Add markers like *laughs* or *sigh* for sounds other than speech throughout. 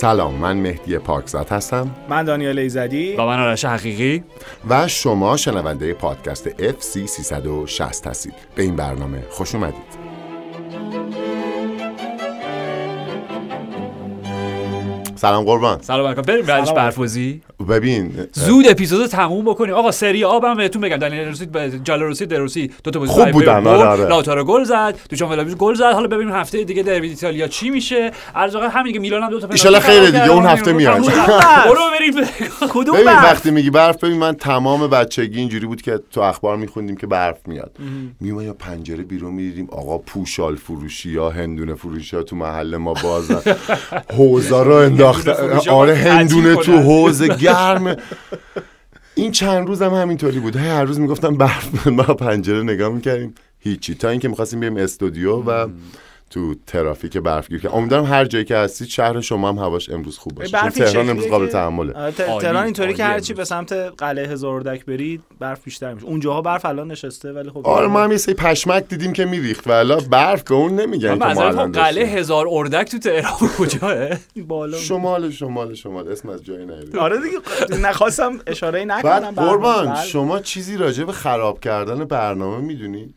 سلام من مهدی پاکزاد هستم. من دانیال ایزدی. و من آرش حقیقی. و شما شنونده پادکست FC 360 هستید. به این برنامه خوش اومدید. سلام قربان. سلام علیکم بریم بعدش برفوزی. ببین زود اپیزود تموم بکنیم. آقا سری آب هم بهتون بگم. دنیل روسی جالروسی دروسی دو تا بازی خوب بودن آره آره. لاتارو گل زد دوشان ولاویچ گل زد. حالا ببینیم هفته دیگه دربی ایتالیا چی میشه. ارزاقا همین که میلان هم دو تا پنالتی ان خیره دیگه اون هفته میاد. برو بریم. *laughs* کدوم ببین وقتی میگی برف ببین من تمام بچگی اینجوری بود که تو اخبار میخوندیم که برف میاد. میومد یا پنجره بیرون می‌دیدیم آقا پوشال فروشی یا هندونه فروشی ها تو محل ما بازن *laughs* حوزا رو انداختن آره هندونه تو حوز *laughs* گرم این چند روز هم همینطوری بود. هر روز می‌گفتم برف ما پنجره نگاه می‌کردیم. هیچی. تا اینکه می‌خواستیم بریم استودیو و تو ترافیک برفگیر که امیدوارم هر جایی که هستید شهر شما هم هواش امروز خوب باشه. چون تهران امروز قابل تحمله. تهران اینطوری که هرچی به سمت قلعه هزاردک برید برف بیشتر میشه. اونجاها برف الان نشسته ولی خب آره ما هم یه سری پشمک دیدیم که میریخت ولی برف به اون نمیگن که ما قلعه هزار اردک تو تهران *laughs* کجاه بالا. شمال شمال شمال. اسم از جایی نیاری آره دیگه نخواستم اشاره نکنم بعد قربان شما چیزی راجع به خراب کردن برنامه می‌دونید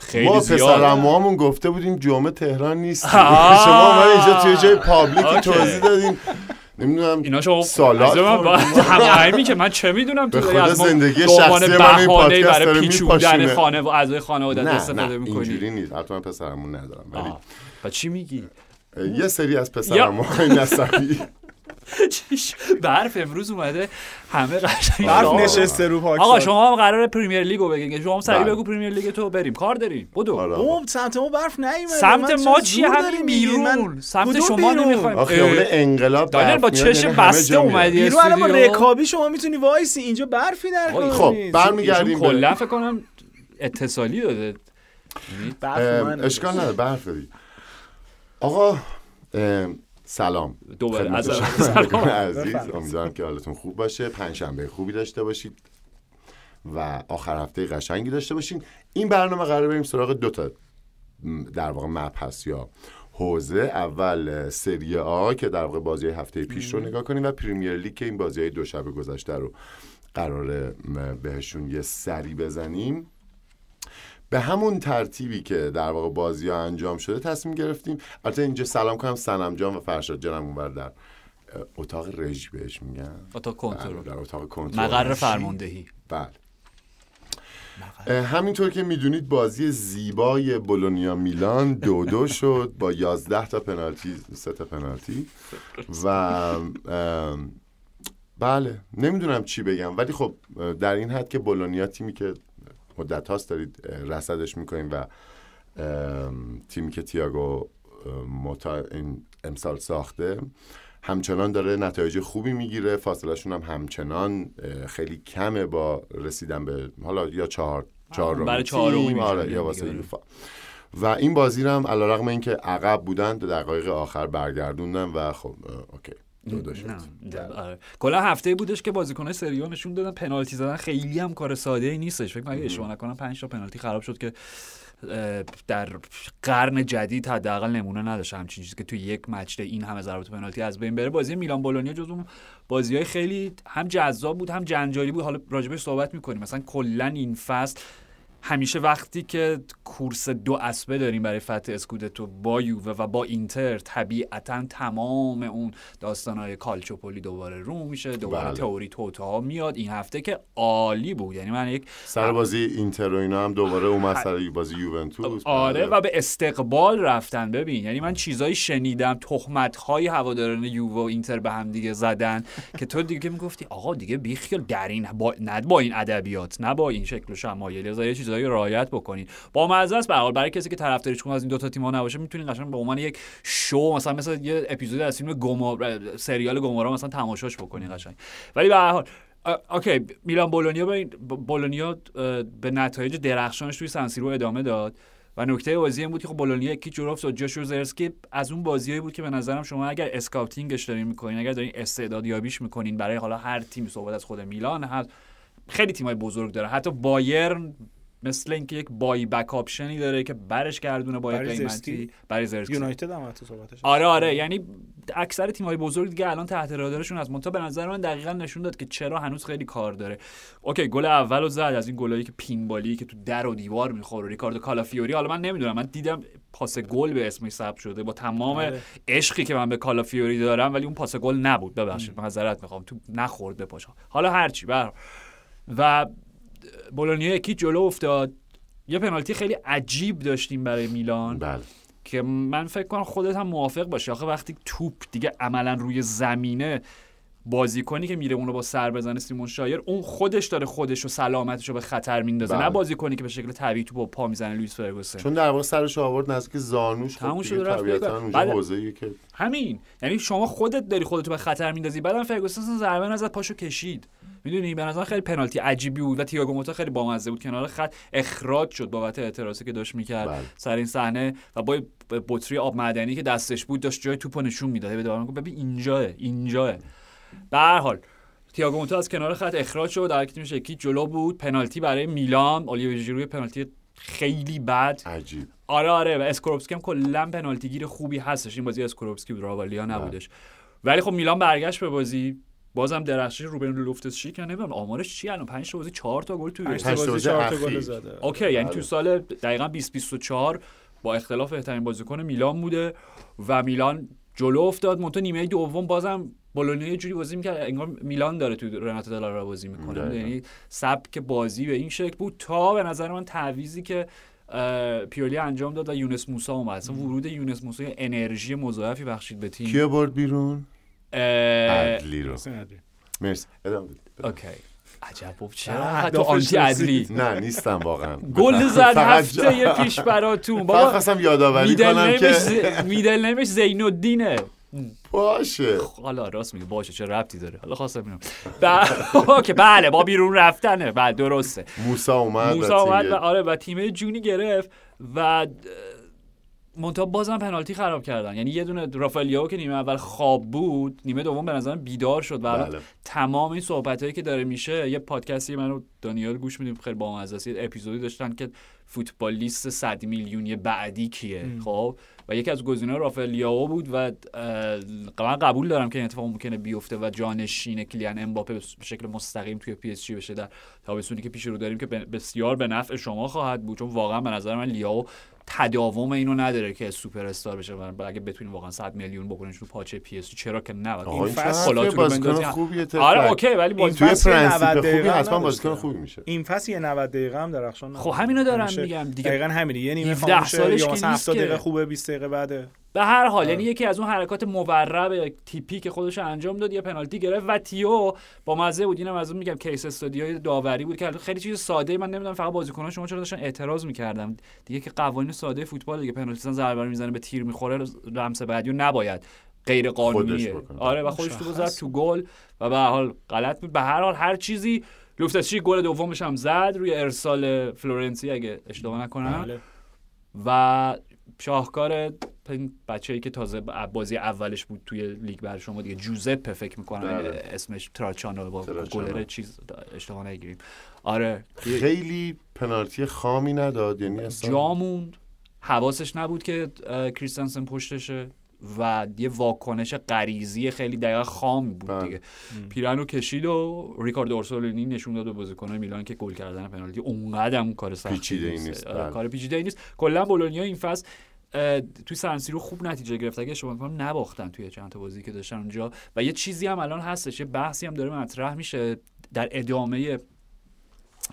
خیلی ما پسرموامون گفته بودیم جمعه تهران نیست. *laughs* شما ما اینجا توی جای پابلیک توضیح دادیم نمی‌دونم اینا شما سالات هماهنگی که من چه می‌دونم تو خود زندگی شخصی من این پادکست داره پیچوندن خانه و اعضای خانواده استفاده می‌کنی؟ اینجوری نیست. حتما پسرمون ندارم ولی و چی میگی؟ یه سری از پسرمون نسبی. *laughs* برف امروز اومده همه قشنگ. برف نشسته رو پاکستان. آقا شما هم قرار پرمیر لیگو بگین شما هم سریع بگو پرمیر لیگ تو بریم. کار داریم. بدو. اوه سمت ما برف نیومده. سمت ما چی همین بیرون. سمت شما نمی‌خوایم. آخه انقلاب دانیل با چش بسته اومدی بیرون الان با رکابی شما می‌تونی وایسی. اینجا برفی در خب برمیگردیم کلا فکر کنم اتصالی داده. اشکال نداره برف آقا سلام. دوباره از *laughs* عزیز امیدوارم که حالتون خوب باشه. پنجشنبه خوبی داشته باشید و آخر هفته قشنگی داشته باشین. این برنامه قرار بریم سراغ دو تا در واقع مپ هست یا حوزه. اول سری آ که در واقع بازی هفته پیش رو نگاه کنیم و پریمیر لیگ که این بازی های دو شب گذشته رو قرار بهشون یه سری بزنیم. به همون ترتیبی که در واقع بازی ها انجام شده تصمیم گرفتیم. البته اینجا سلام کنم سنم جان و فرشاد جانم اونور در اتاق رژی بهش میگن. اتاق کنترل. در اتاق کنترل مقر فرماندهی. بله. همینطور که می‌دونید بازی زیبای بولونیا میلان دو دو *laughs* شد با یازده تا پنالتی سه تا پنالتی. و بله نمی‌دونم چی بگم. ولی خب در این حد که بولونیا تیمی که مدت هاست دارید رصدش می‌کنیم و تیمی که تیاگو متا این امسال ساخته همچنان داره نتایج خوبی می‌گیره. فاصلهشون هم همچنان خیلی کمه با رسیدن به حالا یا چهار چهار برای چهار آره یا واسه یوفا. و این بازی رو هم علیرغم اینکه عقب بودن دو دقایق آخر برگردوندن و خب اوکی. آره. کلا هفته بودش که بازیکن‌های سری نشون دادن. پنالتی زدن خیلی هم کار ساده ای نیستش. فکر کنم اشتباه نکنم 5 تا پنالتی خراب شد که در قرن جدید حداقل نمونه نداشت. همچین چیزی که تو یک مچ این همه ضربات پنالتی از بین بره. بازی میلان بولونیا جزو بازی های خیلی هم جذاب بود هم جنجالی بود. حالا راجبش صحبت می‌کنیم. مثلا کلا این فصل همیشه وقتی که کورس دو اسبه داریم برای فتح اسکودتو با یووه و با اینتر طبیعتا تمام اون داستانهای کالچوپولی دوباره رو میشه دوباره بله. تئوری توتا میاد. این هفته که عالی بود. یعنی من یک سر بازی اینتر و اینا هم دوباره اومد سر بازی یوونتوس. آره و به استقبال رفتن. ببین یعنی من چیزایی شنیدم تهمت های هواداران یووه و اینتر به هم دیگه زدن که تو دیگه می‌گفتی آقا دیگه بیخیال در این با نه با این ادبیات نه با این شکل و شمایل. چیز چیزایی رعایت بکنید با مزه است به برای کسی که طرفداریش از این دو تا تیم نباشه می‌تونید قشنگ به عنوان یک شو مثلا مثلا یه اپیزود از فیلم گومورا سریال گومورا مثلا تماشاش بکنید قشنگ. ولی به هر حال okay میلان بولونیا به بولونیا به نتایج درخشانش توی سن‌سیرو ادامه داد. و نکته بازی این بود که خب بولونیا یکی جوروفس و جوشوا زیرکزی از اون بازیایی بود که به نظرم شما اگر scouting ش دارین می‌کنین اگر دارین استعداد یابیش می‌کنین برای حالا هر تیم صحبت از خود میلان هست. خیلی تیمای بزرگ داره. حتی بایرن مثل اینکه یک buy-back option ی داره که برش گردونه با برای قیمتی؟ برای زیرکزی. یونایتد هم حتی صحبتش آره آره. یعنی اکثر تیم‌های بزرگ دیگه الان تحت رادارشون از منتها به نظر من دقیقا نشون داد که چرا هنوز خیلی کار داره. okay گل اولو زد. از این گلایی که pinball ی که تو در و دیوار می‌خوره. ریکاردو کالافیوری. حالا من نمی‌دونم. من دیدم پاس گل به اسمش ثبت شده. با تمام آره. عشقی که من به کالافیوری دارم ولی اون پاس گل نبود. ببخشید. معذرت می‌خوام. تو نخورد به پاش حالا هرچی بر و بولونیا یکی جلو افتاد. یه پنالتی خیلی عجیب داشتیم برای میلان. بله. که من فکر کنم خودت هم موافق باشی. آخه وقتی توپ دیگه عملا روی زمینه بازیکنی که میره اونو با سر بزنه سیمون شایر اون خودش داره خودش و سلامتش رو به خطر میندازه. بله. نه بازیکنی که به شکل طبیعی تو با پا می‌زنه لوئیس فرگوسن. چون در واقع سرش رو آورد نزدیک زانوش. خب تموم شد رفت. اونجا که همین. یعنی شما خودت داری خودتو به خطر میندازی. بعدم فرگوسن ضربه نزد پاشو کشید. می‌دونی؟ به نظر خیلی پنالتی عجیبی بود و تیاگو موتا خیلی بامزه بود. کنار خط اخراج شد بابت اعتراضی که داشت می‌کرد بله. سر این صحنه و با بطری آب معدنی که دستش بود داشت جای توپو نشون می‌داد. به دارم ببین اینجاها اینجاها. به هر حال تیاگو موتا از کنار خط اخراج شد. در تیمش یکی جلو بود. پنالتی برای میلان. اولیور ژیرو پنالتی خیلی بد. عجیب. آره آره. و اسکوروپسکی هم کلا پنالتی گیر خوبی هستش. این بازی اسکوروپسکی بود. راوالیا نبودش. ولی خب میلان برگشت به بازی. بازم درخشش روبن لوفتس شیک نمی‌دونم آمارش چی؟ الان 5 تا بازی 4 تا گل توی پنج پنج تا تا بازی بازی چهار تا گل. زده. اوکی یعنی بله. تو سال دقیقا 2024 با اختلاف بهترین بازیکن میلان بوده و میلان جلو افتاد. منتها نیمه دوم بازم بولونیا یه جوری بازی می‌کرد. انگار میلان داره تو رناتو دلارا بازی می‌کنه. یعنی سبک بازی به این شکل بود تا به نظر من تعویزی که پیولی انجام داد و یونس موسا اومد. اصلا ورود یونس موسا انرژی مضاعفی بخشید به تیم. کیو برد بیرون؟ عدلی رو. مرسی. ادامه. اوکی. عجب بابا چرا تو آنتی عدلی. نه نیستم واقعا. *laughs* گل زد هفته جا- پیش براتون. *laughs* بابا خواستم یادآوری میدل کنم که. *laughs* میدل نمش زین الدینه باشه حالا راست میگه باشه چه ربطی داره؟ حالا خواستم اینو ب... که بله با بیرون رفتنه. بله درسته. موسا اومد موسا و اومد و آره و تیم جونی گرفت و منتها بازم پنالتی خراب کردن یعنی یه دونه رافالیاو که نیمه اول خواب بود نیمه دوم به نظرم بیدار شد و بله. تمام این صحبت هایی که داره میشه یه پادکستی من و دانیال گوش میدیم خیلی با یه اپیزودی داشتن که فوتبالیست 100 میلیونی بعدی کیه خب و یکی از گزینه‌ها رافائلیائو بود و من قبول دارم که این اتفاق ممکنه بیفته و جانشین کلیان امباپه به شکل مستقیم توی پی اس جی بشه در تابستونی که پیش رو داریم که بسیار به نفع شما خواهد بود چون واقعا به نظر من لیاو تداوم اینو نداره که سوپر استار بشه و اگه بتونیم واقعا 100 میلیون بکننش رو پاچه پی اس جی چرا که نه این فصل بازیکن. خوبیه آره. اوکی ولی توی فصل 90 پرنسیپ خوبی حتما بازیکن. خوبی میشه این فصل یه 90 دقیقه هم درخشان خب همینو دارم همیشه میگم دیگه دقیقا همینه. یه نیمه 17 خاموشه سالش یا که مثلا نیست 70 که. دقیقه خوبه 20 دقیقه بعده. به هر حال یعنی یکی از اون حرکات مورب تیپی که خودش انجام داد یه پنالتی گرفت. و تیو با مزه بود. اینم از اون میگم case study های داوری بود که خیلی چیز ساده من نمی‌دونم فقط بازیکنان شما چرا داشتن اعتراض می‌کردن دیگه که قوانین ساده فوتبال دیگه پنالتی زن ضربه می‌زنه به تیر می‌خوره لمس بعدی رو نباید. غیر قانونیه. آره و خودش تو. زد تو گل و به هر حال غلط بود. به هر حال هر چیزی لوفتس‌چیک گل دومش هم زد روی ارسال فلورنسی اگه اشتباه نکنم بله. و شاهکار بچه ای که تازه بازی اولش بود توی لیگ بر شما دیگه جوزپه فکر می‌کنم بله. اسمش تراچانو با. گلر چیز اشتباه نگیریم آره خیلی پنالتی خامی نداد یعنی اصلا جا موند حواسش نبود که کریستنسن پشتشه و یه واکنش غریزی خیلی دقیقا خام بود بله. دیگه. پیرنو کشید و ریکاردو اورسولینی نشون داد به بازیکنان میلان که گل کردن پنالتی. اونقدر هم کار سختی نیست، آره، بله. کار پیچیده ای نیست. کلا بولونیا این فصل توی سنسیرو خوب نتیجه گرفت. اگه اشتباه کنم نباختن توی چند تا بازی که داشتن اونجا. و یه چیزی هم الان هستش یه بحثی هم داره مطرح میشه در ادامه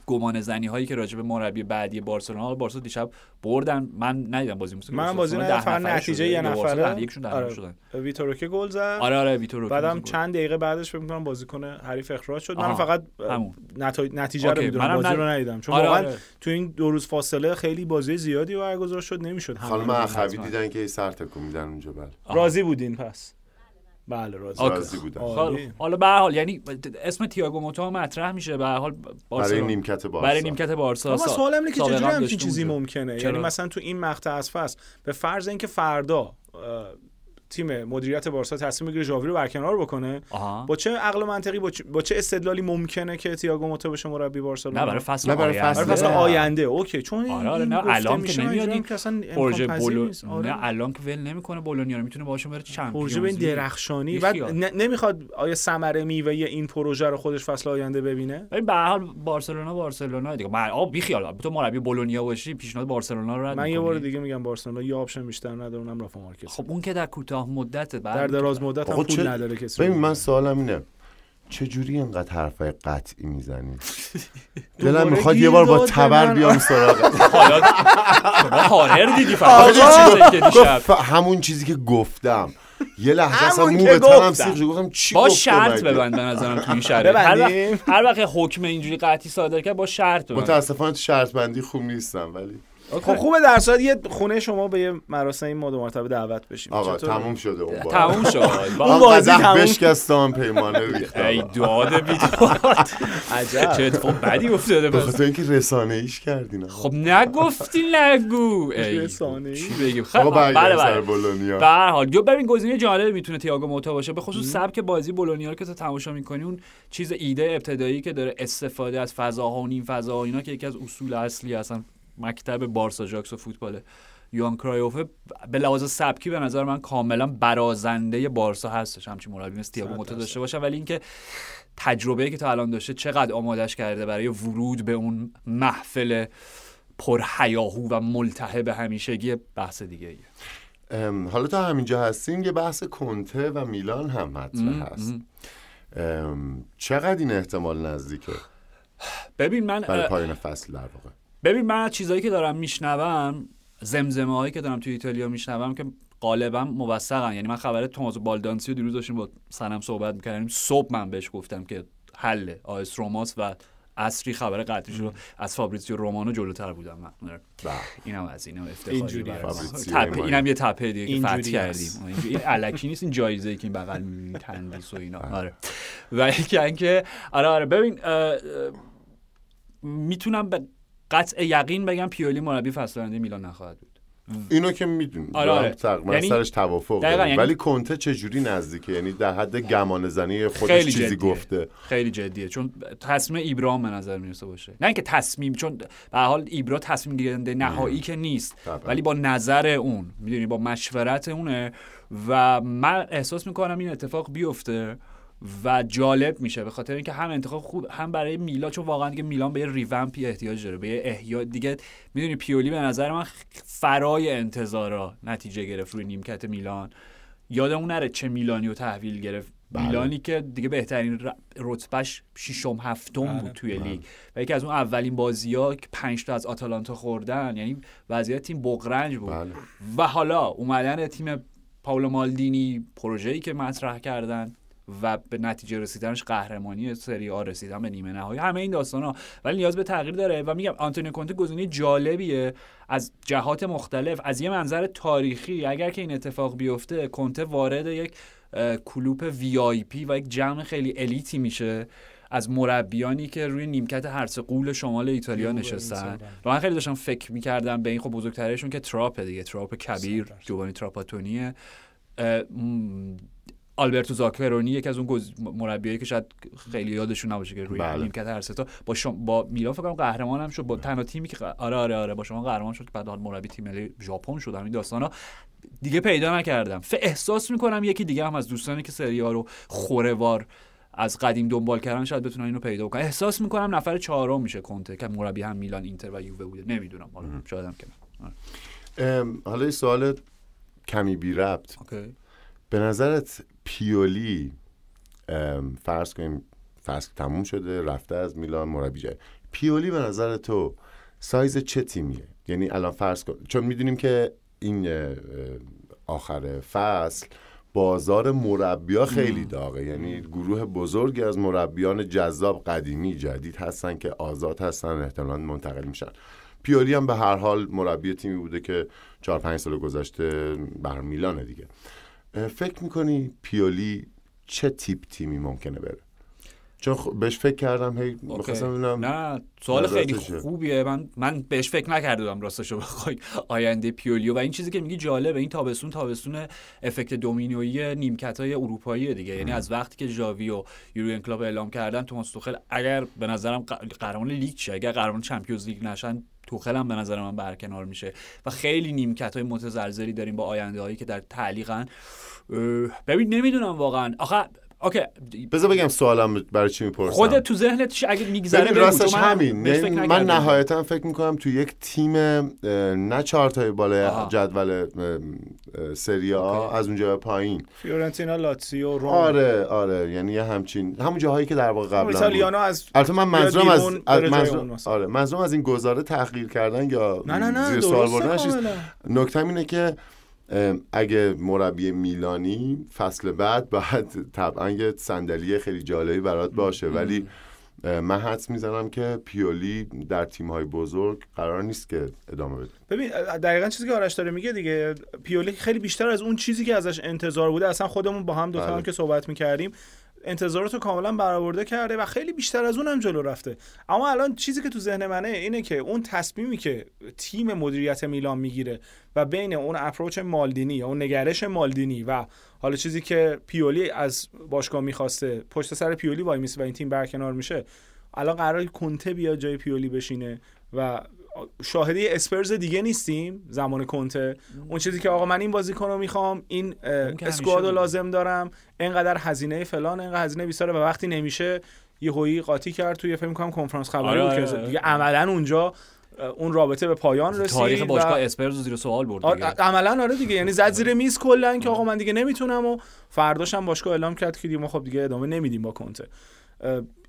گمان زنی هایی که راجع به مربی بعدی بارسلونا حالا بارسا دیشب بردن. من ندیدم بازی موسی من بازی ندیدم فقط نتیجه یه نفره. یکشون ده آره. شدن ویتوروکه گل زد. آره آره ویتورو بعدم چند دقیقه بعدش فکر می‌کنم بازیکن حریف اخراج شد. من فقط همون. نتیجه رو می‌دونم. بازی رو ندیدم. چون آره، واقعا آره. تو این دو روز فاصله خیلی بازی زیادی برگزار شد. نمی‌شد خانم رو ببینیم. اخوی. دیدن که سر تکون میدن اونجا بله. راضی بودین پس. بله. راضی بودن. حالا به هر حال یعنی اسم تییاگو موتا مطرح میشه به هر حال برای نیمکت بارسا برای نیمکت بارسا اما سوالم اینه که چجوری هم همچین چیزی. ممکنه چرا؟ یعنی مثلا تو این مقطع از فصل به فرض اینکه فردا تیم مدیریت بارسا تصمیم می‌گیره ژاوی رو برکنار بکنه آها. با چه عقل منطقی با چه, با چه استدلالی ممکنه که تییاگو موتا بشه مربی بارسلونا نه برای فصل نه، برای آینده. برای فصل. آینده اوکی چون آره آره این نه الان که نمیاد این هم که اصلا پروژه بولو نیست. آره. نه الان که ول نمی‌کنه بولونیا رو می‌تونه باشون بره Champions پروژه به. درخشانی و نمی‌خواد آیا ثمره میوه این پروژه رو خودش فصل آینده ببینه ببین به هر حال بارسلونا بارسلونا دیگه من آ بی خیال تو مربی بولونیا باشی پیشنهاد بارسلونا رو رد من یه. بار دیگه میگم بارسلونا یه option بیشتر نداره اونم رافا مارکز خب اون که در کوتاه مدت بعد در دراز مدت هم پول چه- نداره کسی ببین من سوالم اینه چجوری اینقدر حرفای قطعی می‌زنی *laughs* دلم می‌خواد یه بار با تبر. بیام سراغ *laughs* حالا شما هارر دیدی فقط گفت همون چیزی که گفتم یه لحظه اصلا مو به تنم گفتم. سیخ. گفتم چی با شرط؟ ببند به نظرم تو این شرایط هر؟ وقت هر وقت حکم اینجوری قطعی صادر کرد با شرط ببند متاسفانه تو شرط بندی خوب نیستم ولی خب خوبه در صورت یه خونه شما به یه مراسم این ما دو مرتبه دعوت بشیم. آقا؟ تموم شده اون بار. تموم شد. اون بازی تموم بشکستم پیمانه ریختم. ای داد بیداد. عجب. چه اتفاق بدی افتاده به خاطر اینکه رسانه ایش کردین. خب نگفتی نگو. ای رسانه‌ای؟ چی بگیم؟ خب بله بله. بولونیا. به هر حال. جو ببین گزینه جالب می‌تونه تییاگو موتا باشه. به خصوص سبک بازی بولونیا رو که تو تماشا می‌کنی اون چیز ایده ابتدایی که داره استفاده از فضاها و نیم فضاها اینا که یکی از اصول اصلی اصلا مکتب بارسا ژاکس و فوتبال. یوان کرایوف به لحاظ سبکی به نظر من کاملا برازنده بارسا هستش. همچین مربی مثل تییاگو درصد. داشته باشه. ولی اینکه تجربه که تا الان داشته چقدر آمادش کرده برای ورود به اون محفل پرهیاهو و ملتهب همیشگی بحث دیگه ایه. حالا تا همینجا هستیم یه بحث کنته و میلان هم مطرح هست. چقدر این احتمال نزدیکه؟ ببین من برای پایان فصل در واقع. ببین من از چیزایی که دارم میشنوم زمزمه هایی که دارم توی ایتالیا میشنوم که غالبا موثقن. یعنی من خبر توماس بالدانسی رو دیروز داشتیم با سنم صحبت می‌کردیم. صبح من بهش گفتم که حله آیس روماس و اصری خبر قطعی رو از فابریزیو رومانو جلوتر بودم من. آره. بله. اینم از اینم افتخاری برای تپه. اینم یه تپه دیگه که فتح کردیم. این علکی نیست این جایزه که این بغل می‌بینی تندیس و اینا. آره. و اینکه اینکه آره آره. ببین می‌تونم به قطع یقین بگم پیولی مربی فصل آینده میلان نخواهد بود. اینو که می‌دونی. آره، آره. تقریبا یعنی- سرش توافق داریم. یعنی- ولی کنته چجوری نزدیکه؟ یعنی در حد گمان زنی خودش خیلی چیزی جدیه. گفته. خیلی جدیه. چون تصمیم ایبرام به نظر می‌رسه باشه. نه اینکه تصمیم چون به حال ایبرا تصمیم گیرنده نهایی که نیست. طبعا. ولی با نظر اون می‌دونی با مشورت اونه. و من احساس می‌کنم این اتفاق بیفته. و جالب میشه. به خاطر اینکه هم انتخاب خوب هم برای میلان چون واقعا دیگه میلان به یه ریومپی احتیاج داره به یه احیا دیگه می‌دونی پیولی به نظر من فرای انتظارا نتیجه گرفت روی نیمکت میلان. یادمون نره چه میلانی رو تحویل گرفت. بله. میلانی که دیگه بهترین رتبهش ششم هفتم بله. بود توی لیگ. و یکی از اون اولین بازی ها که پنج تا از آتالانتا خوردن یعنی وضعیت تیم بغرنج بود. بله. و حالا اومدن تیم پاولو مالدینی پروژه‌ای که مطرح کردن. و به نتیجه رسیدنش قهرمانی سری آ رسیدن به نیمه نهایی. همه این داستان ها ولی نیاز به تغییر داره و میگم آنتونیو کونته گزینه جالبیه. از جهات مختلف از یه منظر تاریخی اگر که این اتفاق بیفته کنته وارد یک کلوپ VIP و یک جمع خیلی elite ی میشه. از مربیانی که روی نیمکت هر سه غول شمال ایتالیا نشستن. اینتر، و من خیلی داشتم فکر می‌کردم به این خب بزرگترشون که تراپه دیگه تراپ کبیر. جووانی تراپاتونیه. آلبرتو زاکرونی یکی از اون گز... مربیایی که شاید خیلی یادشون نباشه که روی بله. نیمکت هر سه تا با شم... با میلان فکر کنم قهرمان هم شد. با تنها تیمی که آره آره آره با شما قهرمان شد که بعد حال مربی تیم ملی ژاپن شد. همین داستانا. دیگه پیدا نکردم. ف احساس می‌کنم یکی دیگه هم از دوستانی که سری ها رو خورهوار از قدیم دنبال کردن شاید بتونن اینو پیدا کنن احساس می‌کنم نفر چهارم میشه کنته که مربی هم میلان اینتر و یووه بوده. نمی‌دونم. حالا شاید هم که. آره. حالا سوال کمی بی ربط. اوکی. به نظرت پیولی فرض کنیم فصل تموم شده رفته از میلان مربی جای پیولی به نظر تو سایز چه تیمیه؟ یعنی الان فرض کن چون می‌دونیم که این آخر فصل بازار مربیا خیلی داغه. یعنی گروه بزرگی از مربیان جذاب قدیمی جدید هستن که آزاد هستن احتمالاً منتقل میشن. پیولی هم به هر حال مربی تیمی بوده که چهار پنج سال گذشته بر میلانه دیگه. فکر می‌کنی پیولی چه تیپ تیمی ممکنه بره؟ چون خ- بهش فکر کردم هی. می‌خواستم ببینم نه سوال خیلی؟ خوبیه. من من بهش فکر نکرده بودم راستشو بخوای *laughs* آینده پیولی رو. و این چیزی که میگی جالبه این تابستون تابستون effect دومینویی نیمکت های اروپایی دیگه. یعنی از وقتی که ژاوی و یورگن کلوپ اعلام کردن توماس توخل اگر به نظرم قهرمان لیگ شه اگر قهرمان چمپیونز لیگ نشن توخل هم به نظر من برکنار میشه و خیلی نیمکت های متزلزلی داریم با آینده هایی که در تعلیقن ببین نمی‌دونم واقعا. آخه اوکی بذار بگم سوالم برای چی می‌پرسم خودت تو ذهنت چی- اگه میگذره راستش من همین من نکردم. نهایتا فکر می‌کنم تو یک تیم نه چهار تای بالای. جدول سری آ. از اونجا پایین فیورنتینا لاتزیو روم آره آره یعنی یه همچین همون جاهایی که در واقع قبلا از البته من منظورم از, از. آره منظورم از این گزاره تحقیر کردن یا نه نه نه زیر سوال بردنش. نکته اینه که اگه مربی میلانی فصل بعد باید طبعا یه صندلی خیلی جالبی برات باشه ولی من حدس می‌زنم که پیولی در تیم‌های بزرگ قرار نیست که ادامه بده ببین دقیقا چیزی که آرش داره میگه دیگه پیولی خیلی بیشتر از اون چیزی که ازش انتظار بوده اصلا خودمون با هم دوتا بله. هم که صحبت می‌کردیم انتظارات رو کاملا برآورده کرده و خیلی بیشتر از اون هم جلو رفته. اما الان چیزی که تو ذهن منه اینه که اون تصمیمی که تیم مدیریت میلان می‌گیره و بین اون اپروچ مالدینی یا اون نگرش مالدینی و حالا چیزی که پیولی از باشگاه می‌خواسته پشت سر پیولی وای میسه و این تیم برکنار میشه الان قرار کنته بیاد جای پیولی بشینه و شاهدی اسپرز دیگه نیستیم زمان کنته اون چیزی که آقا من این بازیکن رو می‌خوام این اسکواد رو. لازم دارم. اینقدر هزینه فلان اینقدر هزینه بیساره و وقتی نمیشه یه هویی قاطی کرد توی فکر کنم کنفرانس خبری آره، بود آره، که آره. دیگه عملا اونجا اون رابطه به پایان رسید تاریخ و- باشگاه اسپرز رو زیر سوال برد دیگه. عملا آره دیگه. یعنی زد زیر میز کلا که آقا من دیگه نمی‌تونم و فرداش هم باشگاه اعلام کرد که دیگه ما خب دیگه ادامه نمیدیم با کنته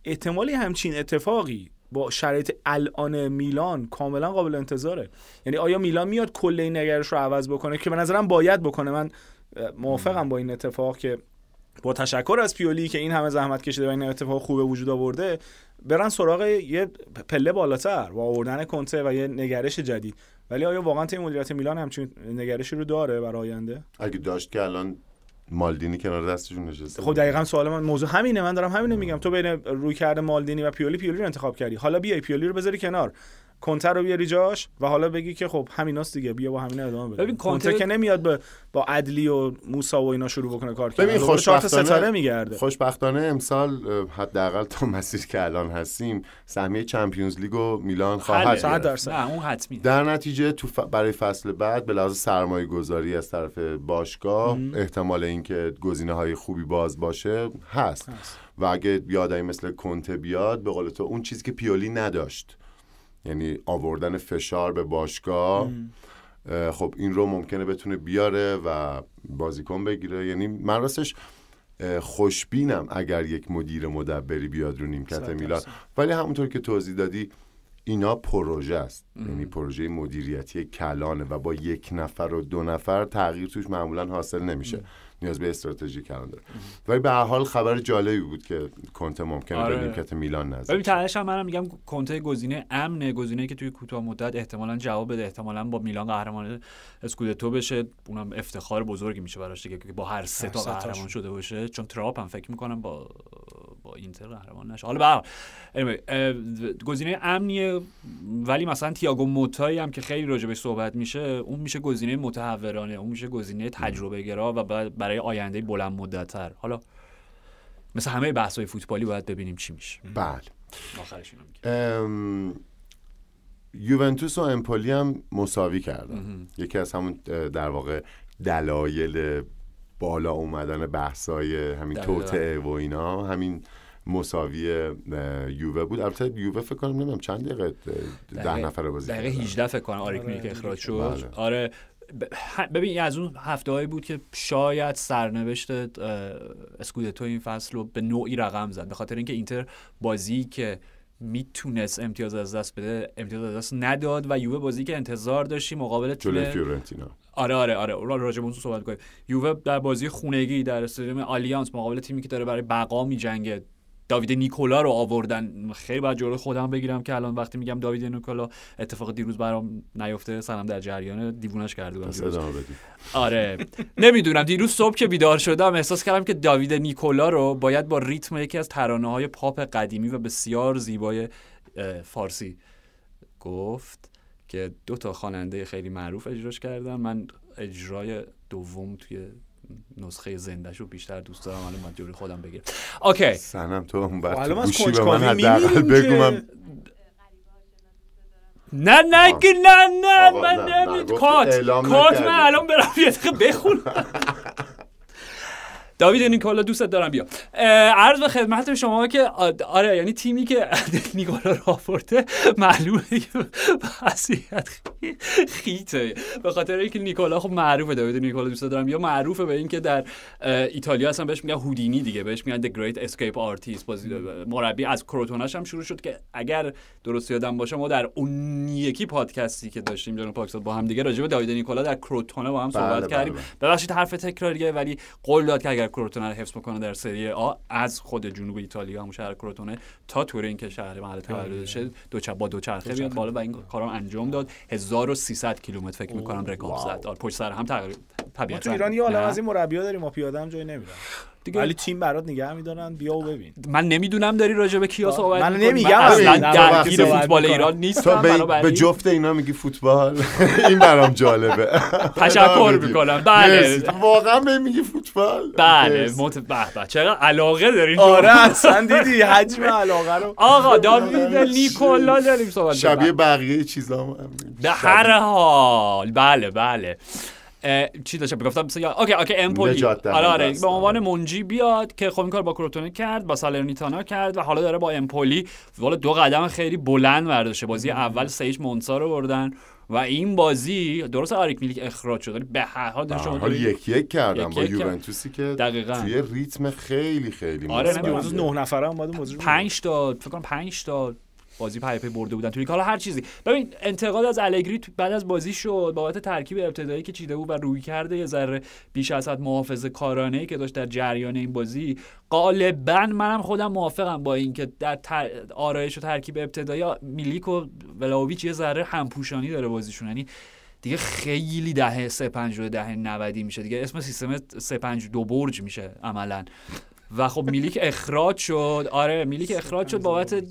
احتمالی همچین اتفاقی با شرایط الان میلان کاملا قابل انتظاره. یعنی آیا میلان میاد کل این نگرش رو عوض بکنه؟ که به نظرم باید بکنه. من موافقم با این اتفاق که با تشکر از پیولی که این همه زحمت کشیده و این اتفاق خوبه وجود آورده برن سراغ یه پله بالاتر با آوردن کنته و یه نگرش جدید. ولی آیا واقعا تیم مدیریت میلان همچین نگرشی رو داره برای آینده؟ اگه داشت که الان مالدینی کنار دستشون نشسته. خب دقیقا سوال من موضوع همینه من دارم همینه میگم. تو بین روی کرده مالدینی و پیولی پیولی رو انتخاب کردی. حالا بیای پیولی رو بذاری کنار. کنتر رو بیاری جاش و حالا بگی که خب همیناست دیگه بیا با همین ادامه بده ببین، کنتر که نمیاد به با عدلی و موسا و اینا شروع بکنه کار کردن. ببین خوشبختانه ستاره میگرده. خوشبختانه امسال حداقل تا مسیر که الان هستیم سهمیه چمپیونز لیگ و میلان خواهد گرفت. درصد. نه اون حتمی در نتیجه تو ف- برای فصل بعد به لحاظ سرمایه گذاری از طرف باشگاه احتمال اینکه گزینه های خوبی باز باشه هست, هست. و اگه بیادایی مثل کنته بیاد به قول تو اون چیزی که پیولی نداشت. یعنی آوردن فشار به باشگاه اه، خب این رو ممکنه بتونه بیاره و بازیکن بگیره. یعنی من راستش خوشبینم اگر یک مدیر مدبری بیاد رو نیمکت میلان. ولی همونطور که توضیح دادی اینا پروژه است. یعنی پروژه مدیریتی کلانه و با یک نفر و دو نفر تغییر توش معمولا حاصل نمیشه. نیاز به استراتژی کلان داره. ولی به هر حال خبر جالبی بود که کنته ممکنه آره. به نیمکت میلان ببین نزد تهش هم منم میگم کنته گزینه امنه گزینه که توی کوتاه مدت احتمالا جواب بده احتمالا با میلان قهرمان اسکودتو بشه. اونم افتخار بزرگی میشه براش دیگه که با هر سه تا. قهرمان شده باشه. چون تراپ هم فکر می‌کنم با با اینتر قهرمان نشه. حالا به گزینه امنیه ولی مثلا تییاگو موتایی هم که خیلی راجع بهش صحبت میشه اون میشه گزینه متحورانه اون میشه گزینه تجربه گرا و بعد برای آینده بلند مدتتر. حالا مثل همه بحث های فوتبالی باید ببینیم چی میشه. بله. آخرش اینو یوونتوس و امپولی هم مساوی کردن. یکی از همون در واقع دلایل بالا اومدن بحثای همین دقیقاً. توطعه و اینا همین مساوی یووه بود. البته یووه فکر کنم نمی‌دونم چند دقیقه ده دقیقه- نفر بازی دقیقه کردن. 18 فکر کنم آره آره، که اخراج شد. بله. آره ببین از اون هفته هایی بود که شاید سرنوشت اسکودتو این فصل رو به نوعی رقم زد. به خاطر اینکه اینتر بازی که می‌تونست امتیاز از دست بده امتیاز از دست نداد و یووه بازی که انتظار داشتی مقابل جلوی فیورنتینا. آره آره آره. را- راجع به اون صحبت کنیم. یووه در بازی خونگی در استادیوم آلیانس مقابل تیمی که داره برای بقا میجنگه. داوید نیکولا رو آوردن. خیلی باید جلو خودم بگیرم که الان وقتی میگم داوید نیکولا اتفاق دیروز برام نیفته سلام در جریان دیوونش کرده بودم. آره. نمی‌دونم دیروز صبح که بیدار شدم احساس کردم که داوید نیکولا رو باید با ریتم یکی از ترانه های پاپ قدیمی و بسیار زیبای فارسی گفت که دو تا خواننده خیلی معروف اجراش کردن. من اجرای دوم توی نسخه زندهش رو بیشتر دوست دارم الان من جوری خودم بگیرم اوکی. سنم تو اون بعد از گوشی به من حداقل بگو من نه نه که نه نه من نه، نه، نمید کات کات. من الان برم یه دقیقه بخونم. *laughs* داوید نیکولا دوستت دارم بیا. عرض به خدمت شما که آره یعنی تیمی که *laughs* نیکولا رو آورده معلومه که وضعیت خی- خیته. به خاطر اینکه نیکولا خب معروفه داوید نیکولا دوست دارم. یا معروفه به اینکه در ایتالیا اصلا بهش میگن هودینی دیگه بهش میگن The Great Escape Artist. بازی مربی از کروتوناش هم شروع شد که اگر درست یادم باشه ما در اون یکی پادکستی که داشتیم جناب پاکستان با هم دیگه راجع به داوید نیکولا در کروتونه با هم بله، صحبت بله، کردیم. بله. ببخشید حرف تکراریه ولی قول داد که اگر کروتونه رو حفظ بکنه در سری آ از خود جنوب ایتالیا همون شهر کروتونه تا تورین که شهر محل تولدشه دو چرخ با دو چرخه بیاد بالا و این کارم انجام داد. 1300 کیلومتر فکر می‌کنم رکورد زد. آره، پشت سر هم تقریبا طبیعتا تو ایران یه عالم. از این مربی‌ها داریم ما پیاده هم جایی نمیرن دیگه ولی تیم برات نگه میدارن. بیا و ببین. من نمی‌دونم داری راجع به کیا صحبت من. نمیگم، اصلا درگیر فوتبال. ایران تو نیستم. به, جفت اینا میگی فوتبال؟ *laughs* این برام جالبه. *laughs* تشکر می‌کنم. بله. تو واقعا به میگی فوتبال؟ بله. مت... به به. چقدر علاقه دارین آره اصلا دیدی *laughs* حجم علاقه رو. آقا داوید نیکولا داریم صحبت شبیه. بقیه چیزا هم. به هر حال. بله بله. چی داشتم بگفتم مثلا اوکی اوکی امپولی آره آره. به عنوان منجی بیاد که خب این کار با کروتونه کرد با سالرنیتانا کرد و حالا داره با امپولی والا دو قدم خیلی بلند برداشته بازی اول سهیچ مونسا رو بردن و این بازی درست آریک میلیک اخراج شد ولی به هر حال شما حال یک یک کردم با. یوونتوسی که دقیقاً. توی ریتم خیلی خیلی آره،. نمی‌دونم. امروز نه نفره هم اومد موضوع پنج تا فکر کنم پنج تا بازی پی برده بودن. توی. حالا هر چیزی. ببین انتقاد از الگری بعد از بازی شد. بابت ترکیب ابتدایی که چیده بود و روی کرده یه ذره بیش از حد محافظه کارانه که داشت در جریان این بازی. غالبا منم خودم موافقم با اینکه در تر... آرایش و ترکیب ابتدایی میلیک و ولاویچ یه ذره همپوشانی داره بازیشون. یعنی دیگه خیلی دهه 352 دهه 90 میشه. دیگه اسم سیستم 352 برج میشه عملا. و خب میلیک اخراج شد. آره میلیک اخراج شد بابت